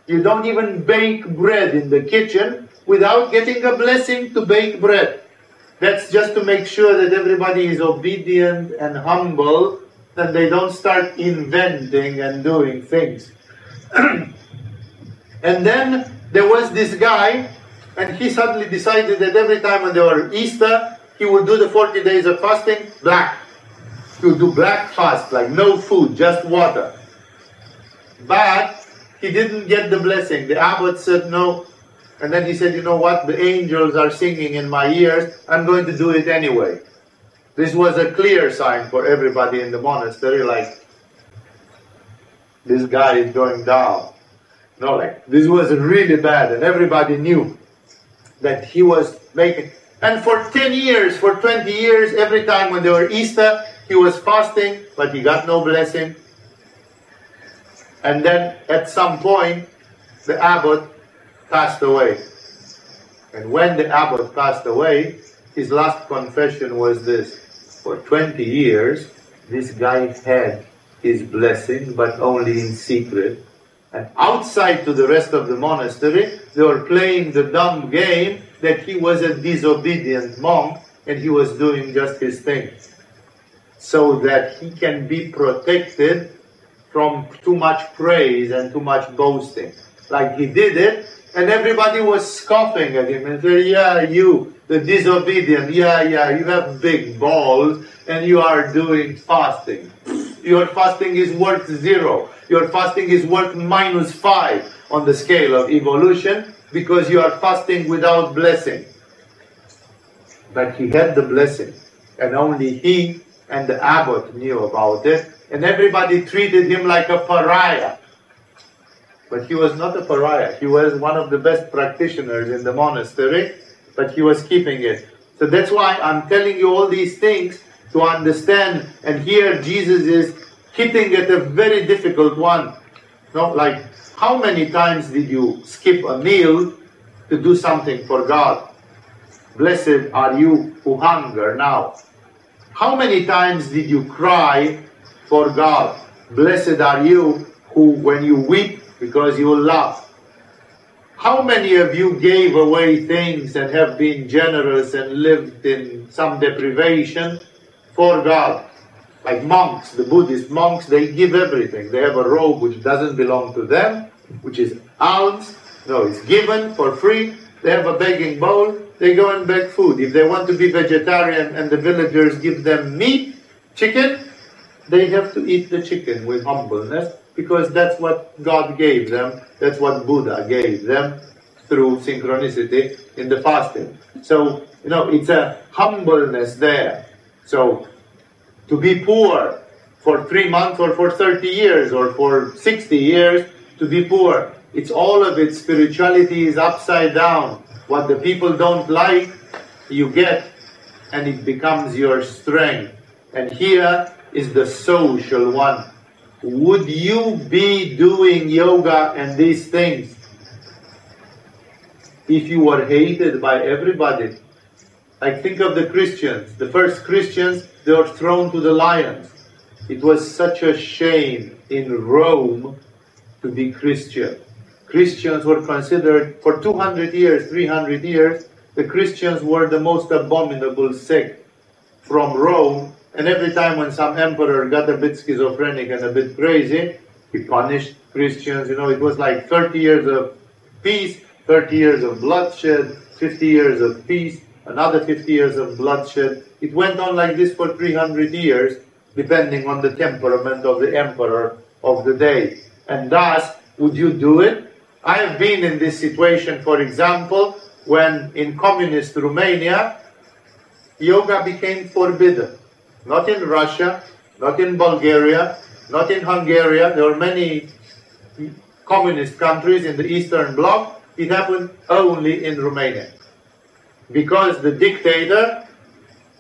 You don't even bake bread in the kitchen without getting a blessing to bake bread. That's just to make sure that everybody is obedient and humble, that they don't start inventing and doing things. and then there was this guy, and he suddenly decided that every time there were Easter, he would do the 40 days of fasting black. He would do black fast, like no food, just water. But he didn't get the blessing. The abbot said, No, and then he said, You know what? The angels are singing in my ears. I'm going to do it anyway. This was a clear sign for everybody in the monastery like, this guy is going down. No, like, this was really bad, and everybody knew that he was making. And for 10 years, for 20 years, every time when they were Easter, he was fasting, but he got no blessing. And then at some point, the abbot passed away. And when the abbot passed away, his last confession was this For 20 years, this guy had his blessing, but only in secret. And outside to the rest of the monastery, they were playing the dumb game that he was a disobedient monk and he was doing just his thing. So that he can be protected from too much praise and too much boasting. Like he did it, and everybody was scoffing at him and said, Yeah, you, the disobedient, yeah, yeah, you have big balls and you are doing fasting. your fasting is worth zero. Your fasting is worth minus five on the scale of evolution because you are fasting without blessing. But he had the blessing, and only he and the abbot knew about it, and everybody treated him like a pariah. But he was not a pariah. He was one of the best practitioners in the monastery, but he was keeping it. So that's why I'm telling you all these things to understand. And here Jesus is hitting at a very difficult one. No, like how many times did you skip a meal to do something for God? Blessed are you who hunger now. How many times did you cry for God? Blessed are you who, when you weep, because you laugh. How many of you gave away things and have been generous and lived in some deprivation for God? Like monks, the Buddhist monks, they give everything. They have a robe which doesn't belong to them, which is alms. No, it's given for free. They have a begging bowl. They go and beg food. If they want to be vegetarian and the villagers give them meat, chicken, they have to eat the chicken with humbleness because that's what God gave them, that's what Buddha gave them through synchronicity in the fasting. So, you know, it's a humbleness there. So, to be poor for three months or for 30 years or for 60 years, to be poor, it's all of it. Spirituality is upside down. What the people don't like, you get, and it becomes your strength. And here is the social one would you be doing yoga and these things if you were hated by everybody? Like think of the Christians. The first Christians, they were thrown to the lions. It was such a shame in Rome to be Christian. Christians were considered, for 200 years, 300 years, the Christians were the most abominable sect from Rome and every time when some emperor got a bit schizophrenic and a bit crazy, he punished Christians. You know, it was like 30 years of peace, 30 years of bloodshed, 50 years of peace, another 50 years of bloodshed. It went on like this for 300 years, depending on the temperament of the emperor of the day. And thus, would you do it? I have been in this situation, for example, when in communist Romania, yoga became forbidden not in Russia, not in Bulgaria, not in Hungary. There are many communist countries in the Eastern Bloc. It happened only in Romania. Because the dictator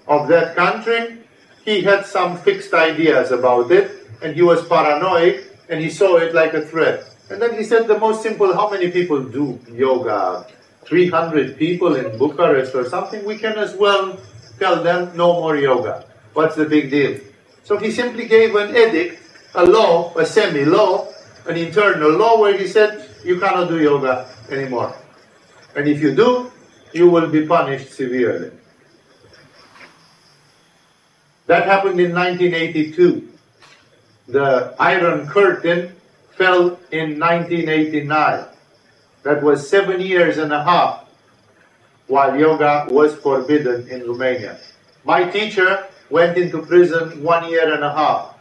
of that country, he had some fixed ideas about it, and he was paranoid, and he saw it like a threat. And then he said the most simple, how many people do yoga? 300 people in Bucharest or something, we can as well tell them no more yoga. What's the big deal? So he simply gave an edict, a law, a semi law, an internal law where he said, you cannot do yoga anymore. And if you do, you will be punished severely. That happened in 1982. The Iron Curtain fell in 1989. That was seven years and a half while yoga was forbidden in Romania. My teacher went into prison one year and a half.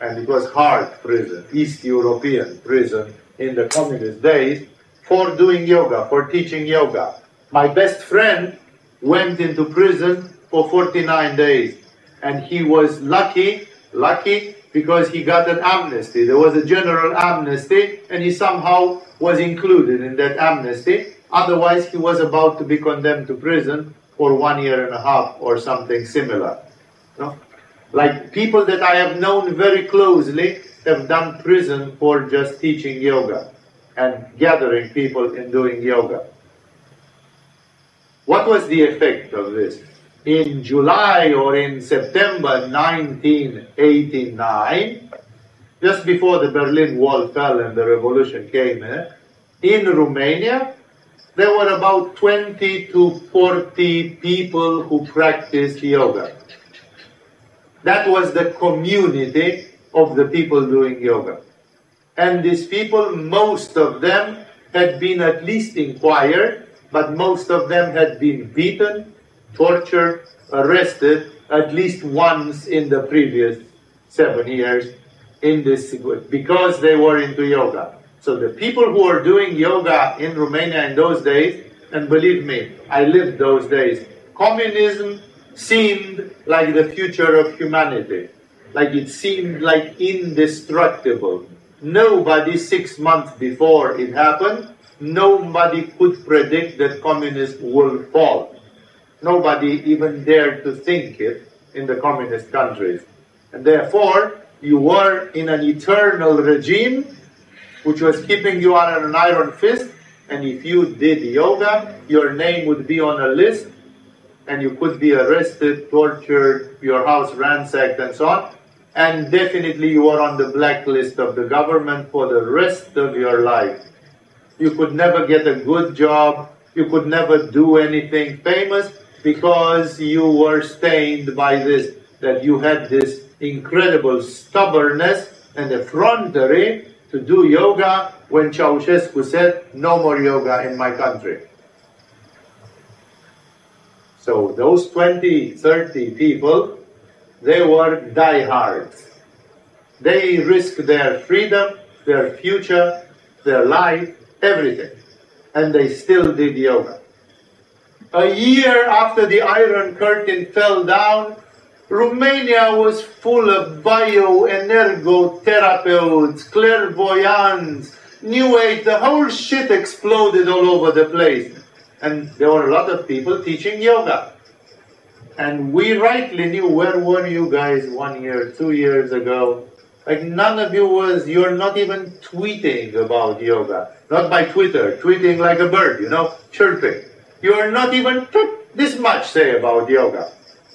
And it was hard prison, East European prison in the communist days for doing yoga, for teaching yoga. My best friend went into prison for 49 days. And he was lucky, lucky because he got an amnesty. There was a general amnesty and he somehow was included in that amnesty. Otherwise, he was about to be condemned to prison for one year and a half or something similar. No? Like people that I have known very closely have done prison for just teaching yoga and gathering people and doing yoga. What was the effect of this? In July or in September 1989, just before the Berlin Wall fell and the revolution came eh, in Romania, there were about 20 to 40 people who practiced yoga. That was the community of the people doing yoga. And these people, most of them had been at least inquired, but most of them had been beaten, tortured, arrested at least once in the previous seven years in this because they were into yoga. So the people who were doing yoga in Romania in those days, and believe me, I lived those days, communism seemed like the future of humanity. Like it seemed like indestructible. Nobody six months before it happened, nobody could predict that communism will fall. Nobody even dared to think it in the communist countries. And therefore, you were in an eternal regime which was keeping you on an iron fist. And if you did yoga, your name would be on a list and you could be arrested, tortured, your house ransacked, and so on. And definitely you were on the blacklist of the government for the rest of your life. You could never get a good job. You could never do anything famous because you were stained by this, that you had this incredible stubbornness and effrontery to do yoga when Ceausescu said, no more yoga in my country. So those 20, 30 people, they were diehards. They risked their freedom, their future, their life, everything. And they still did yoga. A year after the Iron Curtain fell down, Romania was full of bioenergotherapeutes, clairvoyants, New Age, the whole shit exploded all over the place. And there were a lot of people teaching yoga. And we rightly knew where were you guys one year, two years ago. Like none of you was, you're not even tweeting about yoga. Not by Twitter, tweeting like a bird, you know, chirping. You're not even this much say about yoga.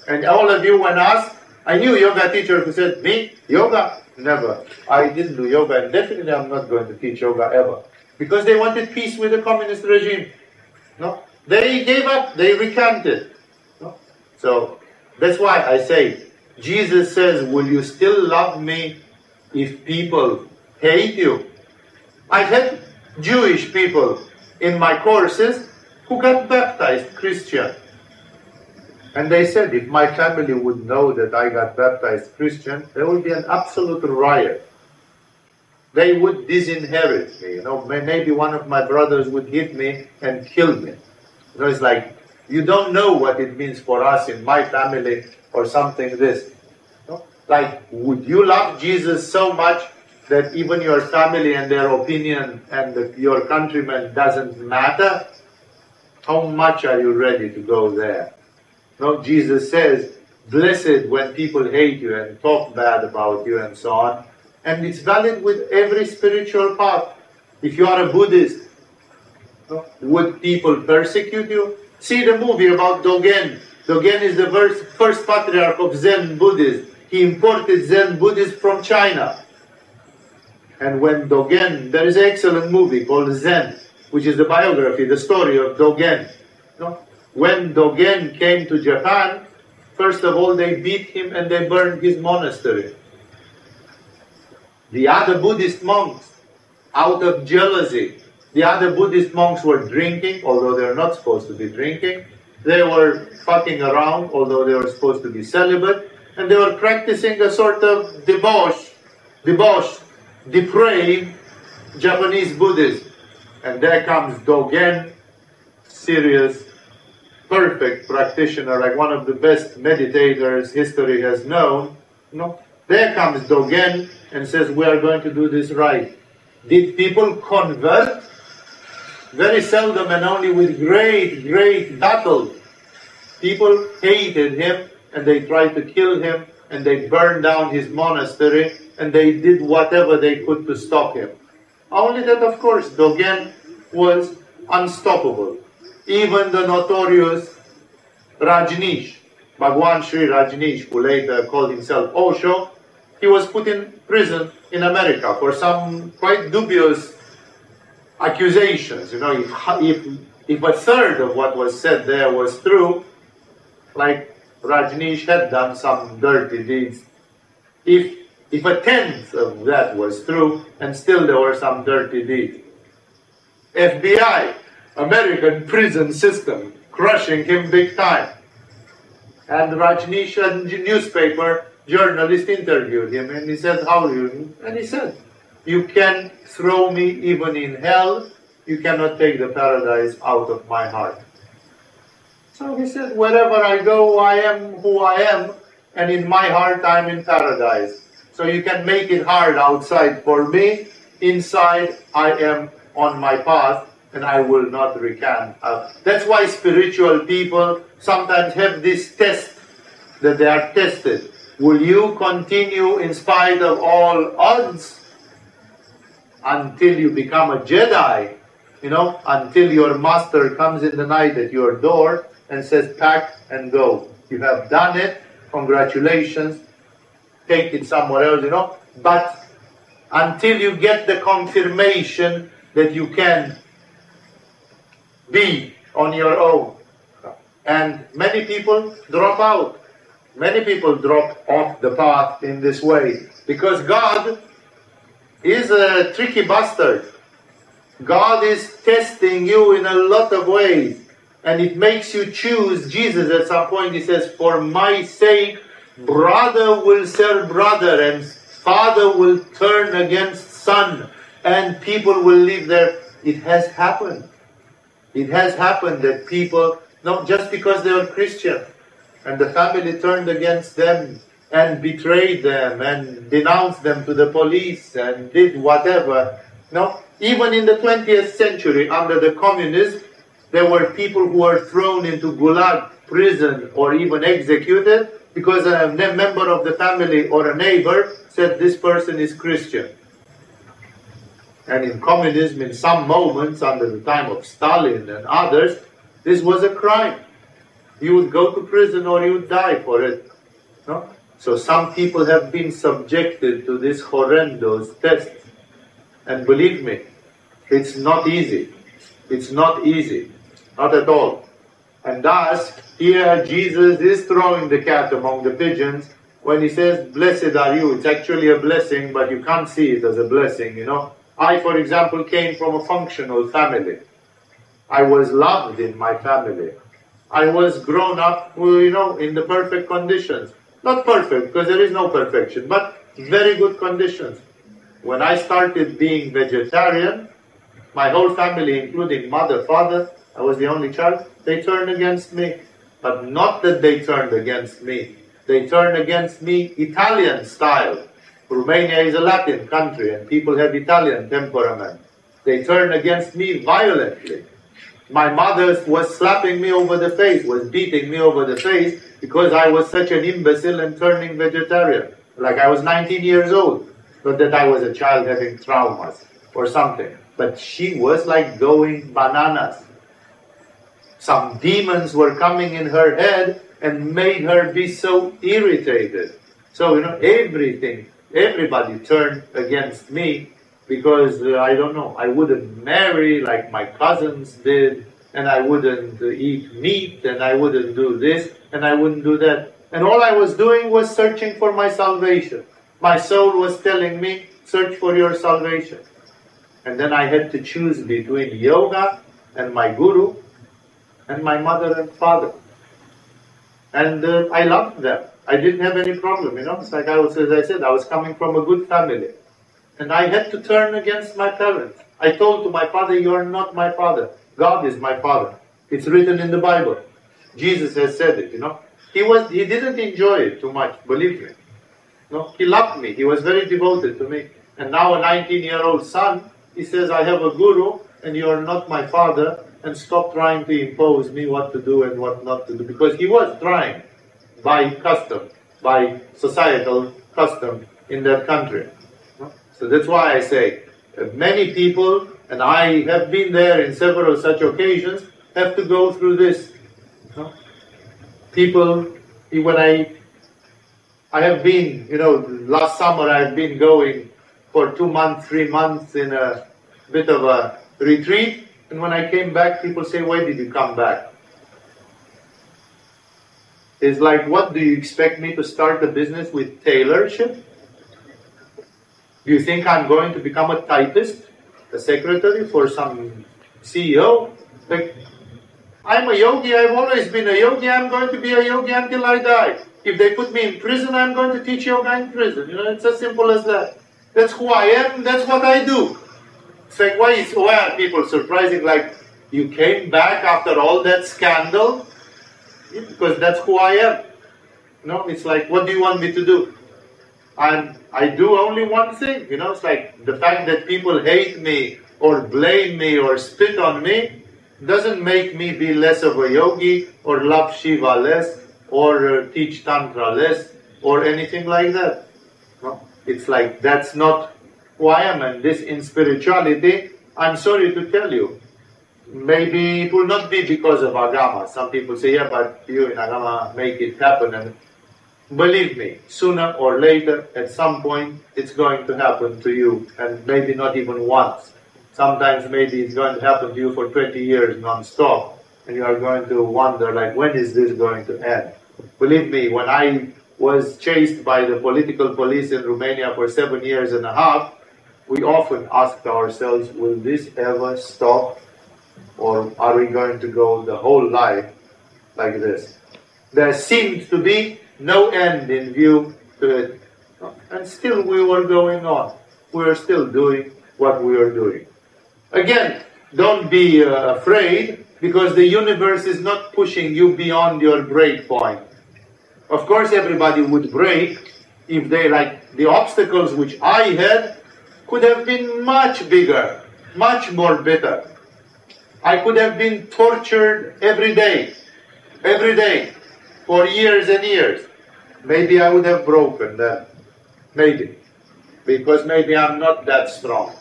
And all of you, when asked, I knew yoga teacher who said, me, yoga? Never. I didn't do yoga and definitely I'm not going to teach yoga ever. Because they wanted peace with the communist regime. No? They gave up, they recanted. No? So that's why I say, Jesus says, will you still love me if people hate you? I've had Jewish people in my courses who got baptized Christian. And they said, if my family would know that I got baptized Christian, there would be an absolute riot. They would disinherit me. You know, maybe one of my brothers would hit me and kill me. You know, it's like, you don't know what it means for us in my family or something this. You know? Like, would you love Jesus so much that even your family and their opinion and the, your countrymen doesn't matter? How much are you ready to go there? No, Jesus says, blessed when people hate you and talk bad about you and so on. And it's valid with every spiritual path. If you are a Buddhist, would people persecute you? See the movie about Dogen. Dogen is the first, patriarch of Zen Buddhism. He imported Zen Buddhism from China. And when Dogen, there is an excellent movie called Zen, which is the biography, the story of Dogen. When Dogen came to Japan, first of all, they beat him and they burned his monastery. The other Buddhist monks, out of jealousy, the other Buddhist monks were drinking, although they're not supposed to be drinking. They were fucking around, although they were supposed to be celibate. And they were practicing a sort of debauch, debauch, depraved Japanese Buddhism. And there comes Dogen, serious perfect practitioner, like one of the best meditators history has known, know, there comes Dogen and says, we are going to do this right. Did people convert? Very seldom and only with great, great battle. People hated him and they tried to kill him and they burned down his monastery and they did whatever they could to stop him. Only that, of course, Dogen was unstoppable even the notorious Rajneesh, Bhagwan Sri Rajneesh, who later called himself Osho, he was put in prison in America for some quite dubious accusations. You know, if, if, if a third of what was said there was true, like Rajneesh had done some dirty deeds. If, if a tenth of that was true, and still there were some dirty deeds. FBI American prison system, crushing him big time. And Rajneesh newspaper journalist interviewed him and he said, How are you? And he said, You can throw me even in hell, you cannot take the paradise out of my heart. So he said, Wherever I go, I am who I am, and in my heart, I'm in paradise. So you can make it hard outside for me. Inside, I am on my path, and I will not recant. Uh, that's why spiritual people sometimes have this test that they are tested. Will you continue in spite of all odds until you become a Jedi? You know, until your master comes in the night at your door and says, pack and go. You have done it. Congratulations. Take it somewhere else, you know. But until you get the confirmation that you can be on your own. And many people drop out. Many people drop off the path in this way because God is a tricky bastard. God is testing you in a lot of ways and it makes you choose Jesus at some point. He says, For my sake, brother will serve brother and father will turn against son and people will live there. It has happened. It has happened that people, not just because they are Christian, and the family turned against them and betrayed them and denounced them to the police and did whatever. No, even in the 20th century, under the communists, there were people who were thrown into gulag prison or even executed because a member of the family or a neighbor said this person is Christian. And in communism, in some moments, under the time of Stalin and others, this was a crime. You would go to prison or you would die for it. No? So some people have been subjected to this horrendous test. And believe me, it's not easy. It's not easy. Not at all. And thus, here Jesus is throwing the cat among the pigeons when he says, Blessed are you. It's actually a blessing, but you can't see it as a blessing, you know. I, for example, came from a functional family. I was loved in my family. I was grown up, you know, in the perfect conditions. Not perfect, because there is no perfection, but very good conditions. When I started being vegetarian, my whole family, including mother, father, I was the only child, they turned against me. But not that they turned against me. They turned against me Italian style. Romania is a Latin country and people have Italian temperament. They turned against me violently. My mother was slapping me over the face, was beating me over the face because I was such an imbecile and turning vegetarian. Like I was 19 years old. Not that I was a child having traumas or something. But she was like going bananas. Some demons were coming in her head and made her be so irritated. So, you know, everything, everybody turned against me because uh, I don't know, I wouldn't marry like my cousins did, and I wouldn't uh, eat meat, and I wouldn't do this, and I wouldn't do that. And all I was doing was searching for my salvation. My soul was telling me, search for your salvation. And then I had to choose between yoga and my guru and my mother and father. And uh, I loved them. I didn't have any problem, you know. It's like I was, as I said, I was coming from a good family. And I had to turn against my parents. I told to my father, you are not my father. God is my father. It's written in the Bible. Jesus has said it, you know. He was, he didn't enjoy it too much, believe me. No, he loved me. He was very devoted to me. And now a 19 year old son, he says, I have a guru and you are not my father and stop trying to impose me what to do and what not to do. Because he was trying by custom, by societal custom in that country. So that's why I say uh, many people, and I have been there in several such occasions, have to go through this. People, when I, I have been, you know, last summer I've been going for two months, three months in a bit of a retreat, and when I came back, people say, why did you come back? It's like, what do you expect me to start a business with tailorship? You think I'm going to become a typist, a secretary for some CEO? Like, I'm a yogi, I've always been a yogi, I'm going to be a yogi until I die. If they put me in prison, I'm going to teach yoga in prison. You know, it's as simple as that. That's who I am, that's what I do. It's like, why, is, why are people surprising? Like, you came back after all that scandal? Because that's who I am. No, it's like, what do you want me to do? And I do only one thing. You know, it's like the fact that people hate me or blame me or spit on me doesn't make me be less of a yogi or love Shiva less or uh, teach Tantra less or anything like that. No? It's like that's not who I am. And this in spirituality, I'm sorry to tell you, maybe it will not be because of Agama. Some people say, yeah, but you in Agama make it happen. And believe me, sooner or later, at some point, it's going to happen to you. And maybe not even once. Sometimes maybe it's going to happen to you for 20 years non-stop. And you are going to wonder, like, when is this going to end? Believe me, when I was chased by the political police in Romania for seven years and a half, we often asked ourselves, will this ever stop? Or are we going to go the whole life like this? There seemed to be no end in view to it. And still we were going on. We were still doing what we were doing. Again, don't be uh, afraid because the universe is not pushing you beyond your break point. Of course, everybody would break if they like the obstacles which I had could have been much bigger, much more bitter. I could have been tortured every day, every day, for years and years. Maybe I would have broken then. Maybe. Because maybe I'm not that strong.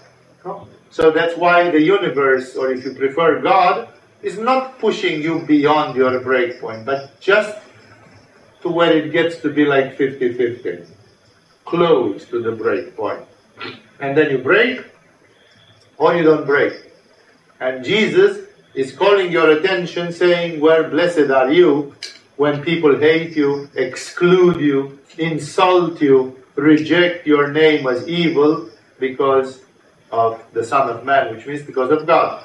So that's why the universe, or if you prefer God, is not pushing you beyond your breakpoint, but just to where it gets to be like 50 50, close to the break point. And then you break, or you don't break. And Jesus is calling your attention, saying, Where blessed are you when people hate you, exclude you, insult you, reject your name as evil because of the Son of Man, which means because of God.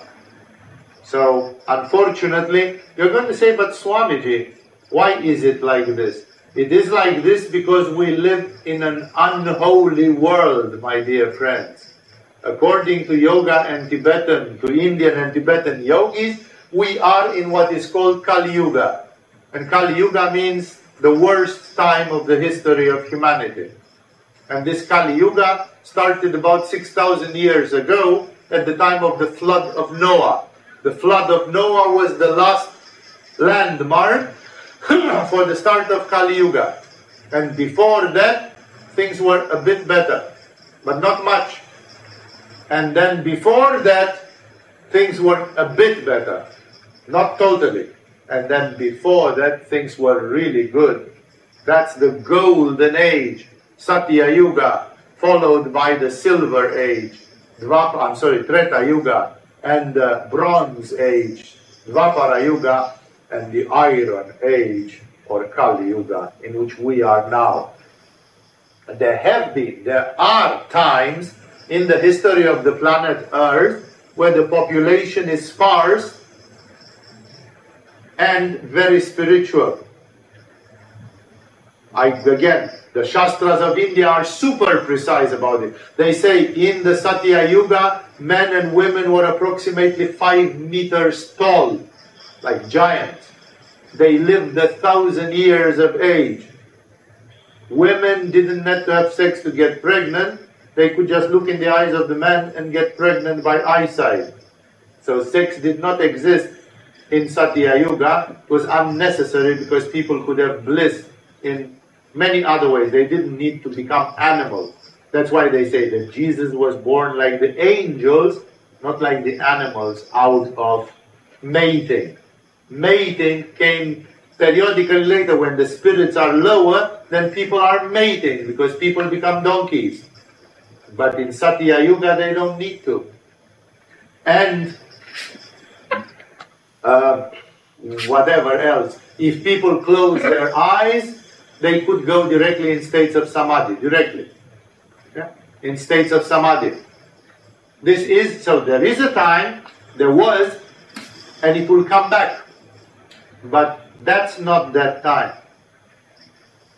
So, unfortunately, you're going to say, but Swamiji, why is it like this? It is like this because we live in an unholy world, my dear friends. According to yoga and Tibetan, to Indian and Tibetan yogis, we are in what is called Kali Yuga. And Kali Yuga means the worst time of the history of humanity. And this Kali Yuga started about 6,000 years ago at the time of the flood of Noah. The flood of Noah was the last landmark for the start of Kali Yuga. And before that, things were a bit better, but not much. And then before that, things were a bit better, not totally. And then before that, things were really good. That's the golden age, Satya Yuga, followed by the silver age, Dvapa, I'm sorry, Treta Yuga, and the bronze age, Dvapara Yuga, and the Iron Age or Kali Yuga in which we are now. There have been, there are times in the history of the planet Earth where the population is sparse and very spiritual. I, again, the Shastras of India are super precise about it. They say in the Satya Yuga, men and women were approximately five meters tall like giants. They lived a thousand years of age. Women didn't need to have sex to get pregnant. They could just look in the eyes of the man and get pregnant by eyesight. So sex did not exist in Satya Yuga. It was unnecessary because people could have bliss in many other ways. They didn't need to become animals. That's why they say that Jesus was born like the angels, not like the animals, out of mating mating came periodically later when the spirits are lower, then people are mating because people become donkeys. But in Satya Yuga, they don't need to. And uh, whatever else. If people close their eyes, they could go directly in states of samadhi, directly. Yeah? In states of samadhi. This is, so there is a time, there was, and it will come back. But that's not that time.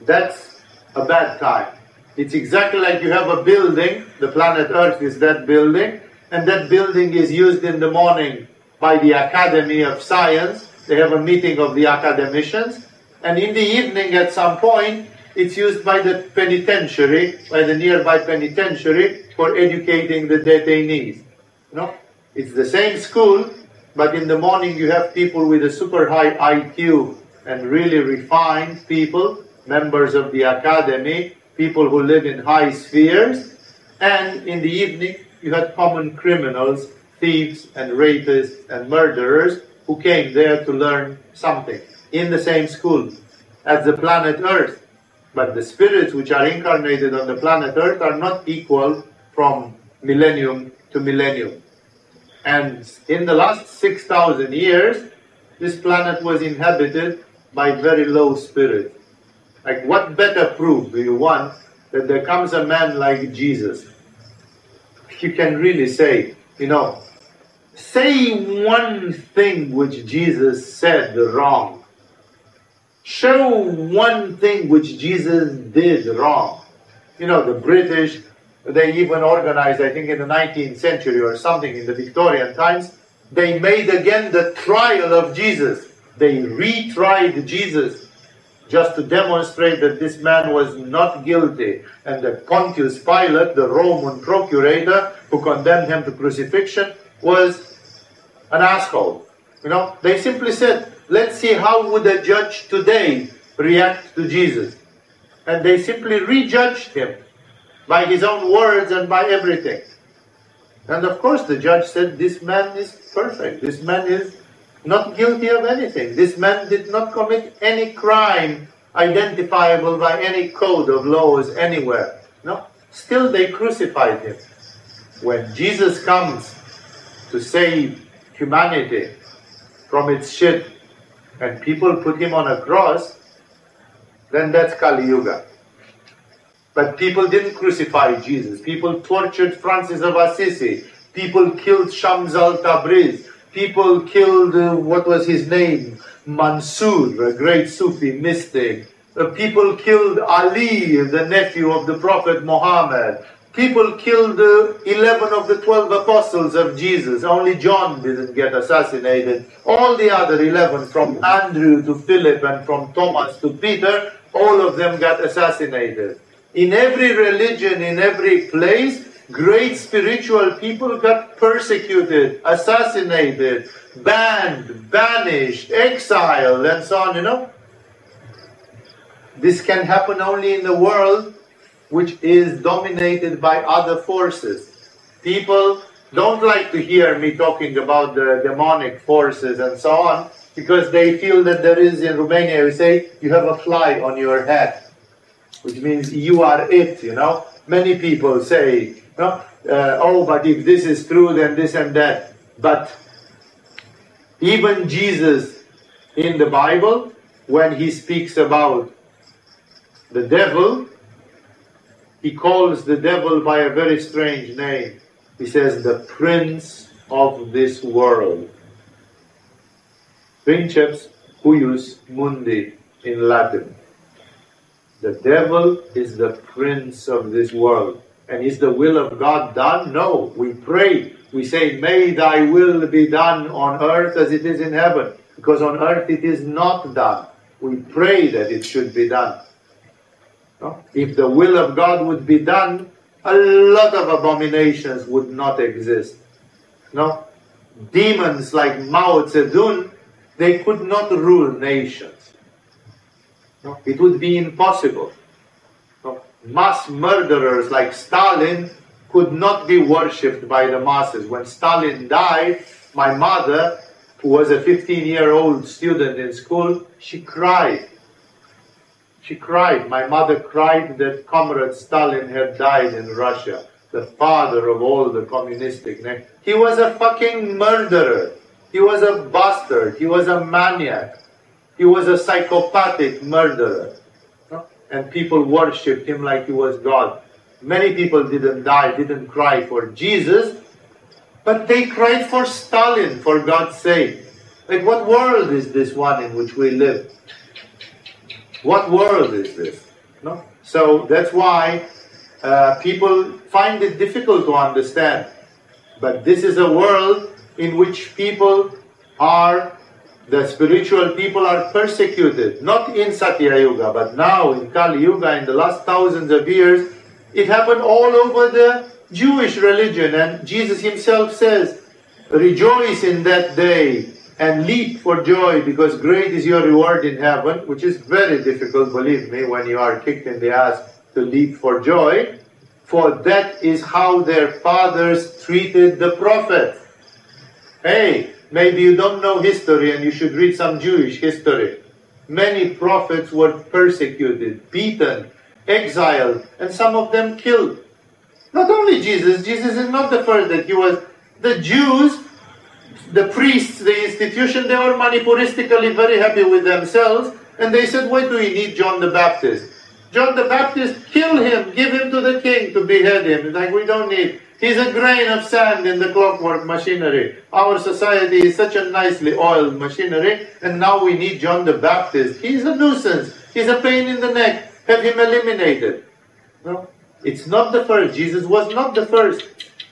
that's a bad time. It's exactly like you have a building, the planet Earth is that building, and that building is used in the morning by the Academy of Science. They have a meeting of the academicians, and in the evening at some point, it's used by the penitentiary, by the nearby penitentiary, for educating the detainees. You know, it's the same school, but in the morning you have people with a super high IQ and really refined people, members of the academy, people who live in high spheres, and in the evening you had common criminals, thieves and rapists and murderers who came there to learn something in the same school as the planet Earth. But the spirits which are incarnated on the planet Earth are not equal from millennium to millennium. And in the last 6,000 years, this planet was inhabited by very low spirits. Like, what better proof do you want that there comes a man like Jesus? You can really say, you know, say one thing which Jesus said wrong. Show one thing which Jesus did wrong. You know, the British, they even organized, I think in the 19th century or something, in the Victorian times, they made again the trial of Jesus. They retried Jesus just to demonstrate that this man was not guilty. And that Pontius Pilate, the Roman procurator who condemned him to crucifixion, was an asshole. You know, they simply said, let's see how would a judge today react to Jesus. And they simply rejudged him by his own words and by everything. And of course, the judge said, This man is perfect. This man is not guilty of anything. This man did not commit any crime identifiable by any code of laws anywhere. No. Still, they crucified him. When Jesus comes to save humanity from its shit and people put him on a cross, then that's Kali Yuga. But people didn't crucify Jesus. People tortured Francis of Assisi. People killed Shams al Tabriz. People killed, uh, what was his name? Mansur, a great Sufi mystic. Uh, people killed Ali, the nephew of the Prophet Muhammad. People killed uh, 11 of the 12 apostles of Jesus. Only John didn't get assassinated. All the other 11, from Andrew to Philip and from Thomas to Peter, all of them got assassinated. In every religion, in every place, great spiritual people got persecuted, assassinated, banned, banished, exiled, and so on, you know. This can happen only in the world which is dominated by other forces. People don't like to hear me talking about the demonic forces and so on because they feel that there is in Romania, we say, you have a fly on your head, which means you are it, you know. Many people say, know, uh, oh, but if this is true, then this and that. But even Jesus in the Bible, when he speaks about the devil, he calls the devil by a very strange name. He says, the prince of this world. Princeps huius mundi in Latin. The devil is the prince of this world. And is the will of God done? No. We pray. We say, May thy will be done on earth as it is in heaven. Because on earth it is not done. We pray that it should be done. If the will of God would be done, a lot of abominations would not exist. No? Demons like Mao Zedong, they could not rule nations. No? It would be impossible. No? Mass murderers like Stalin could not be worshipped by the masses. When Stalin died, my mother, who was a 15 year old student in school, she cried she cried. My mother cried that Comrade Stalin had died in Russia, the father of all the communistic. He was a fucking murderer. He was a bastard. He was a maniac. He was a psychopathic murderer. And people worshipped him like he was God. Many people didn't die, didn't cry for Jesus, but they cried for Stalin, for God's sake. Like, what world is this one in which we live? What world is this? No? So that's why uh, people find it difficult to understand. But this is a world in which people are, the spiritual people are persecuted. Not in Satya Yuga, but now in Kali Yuga, in the last thousands of years, it happened all over the Jewish religion. And Jesus himself says, Rejoice in that day and leap for joy because great is your reward in heaven, which is very difficult, believe me, when you are kicked in the ass to leap for joy. For that is how their fathers treated the prophet. Hey, maybe you don't know history and you should read some Jewish history. Many prophets were persecuted, beaten, exiled, and some of them killed. Not only Jesus, Jesus is not the first that he was. The Jews, the priests, the institution, they were manipuristically very happy with themselves, and they said, Why do we need John the Baptist? John the Baptist, kill him, give him to the king to behead him. Like we don't need. He's a grain of sand in the clockwork machinery. Our society is such a nicely oiled machinery, and now we need John the Baptist. He's a nuisance. He's a pain in the neck. Have him eliminated. No, it's not the first. Jesus was not the first.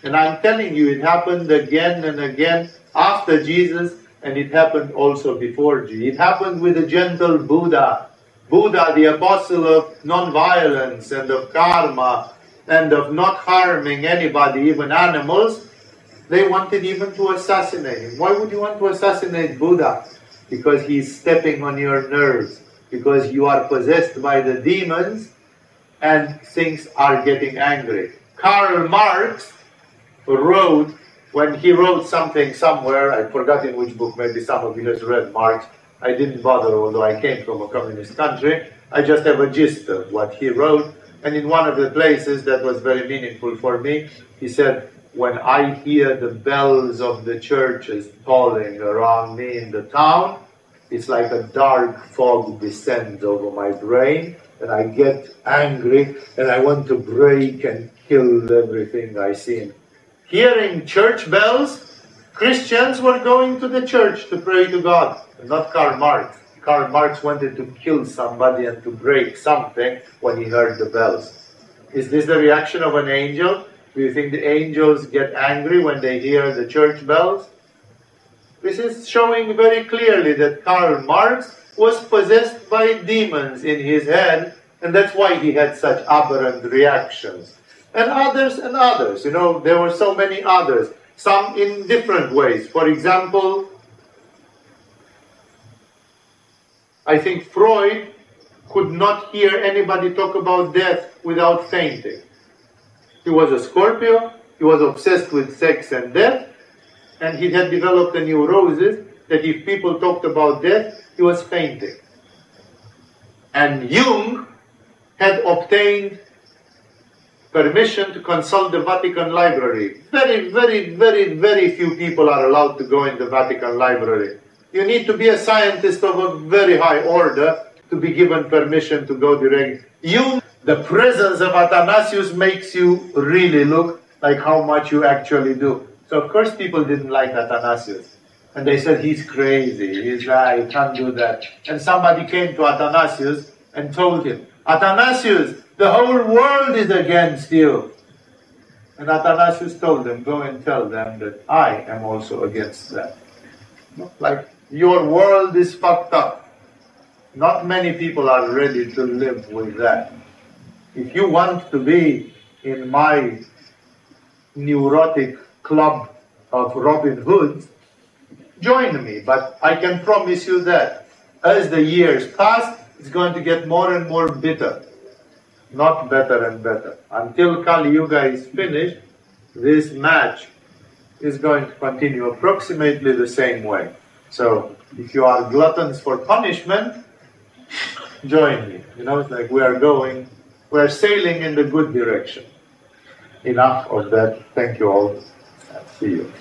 And I'm telling you, it happened again and again after Jesus, and it happened also before Jesus. It happened with the gentle Buddha. Buddha, the apostle of non-violence and of karma and of not harming anybody, even animals, they wanted even to assassinate him. Why would you want to assassinate Buddha? Because he's stepping on your nerves, because you are possessed by the demons and things are getting angry. Karl Marx wrote, when he wrote something somewhere, I forgot in which book, maybe some of you have read Marx, I didn't bother, although I came from a communist country. I just have a gist of what he wrote. And in one of the places that was very meaningful for me, he said, When I hear the bells of the churches tolling around me in the town, it's like a dark fog descends over my brain, and I get angry, and I want to break and kill everything I see. Hearing church bells, Christians were going to the church to pray to God, not Karl Marx. Karl Marx wanted to kill somebody and to break something when he heard the bells. Is this the reaction of an angel? Do you think the angels get angry when they hear the church bells? This is showing very clearly that Karl Marx was possessed by demons in his head, and that's why he had such aberrant reactions. And others and others, you know, there were so many others some in different ways. For example, I think Freud could not hear anybody talk about death without fainting. He was a Scorpio, he was obsessed with sex and death, and he had developed a neurosis that if people talked about death, he was fainting. And Jung had obtained permission to consult the Vatican Library. Very, very, very, very few people are allowed to go in the Vatican Library. You need to be a scientist of a very high order to be given permission to go direct. You, the presence of Athanasius makes you really look like how much you actually do. So of course people didn't like Athanasius. And they said, he's crazy, he's uh, he can't do that. And somebody came to Athanasius and told him, Athanasius, the whole world is against you. And Athanasius told them, Go and tell them that I am also against them. Like, your world is fucked up. Not many people are ready to live with that. If you want to be in my neurotic club of Robin Hoods, join me. But I can promise you that as the years pass, it's going to get more and more bitter not better and better. Until Kali Yuga is finished, this match is going to continue approximately the same way. So, if you are gluttons for punishment, join me. You know, it's like we are going, we are sailing in the good direction. Enough of that. Thank you all. See you.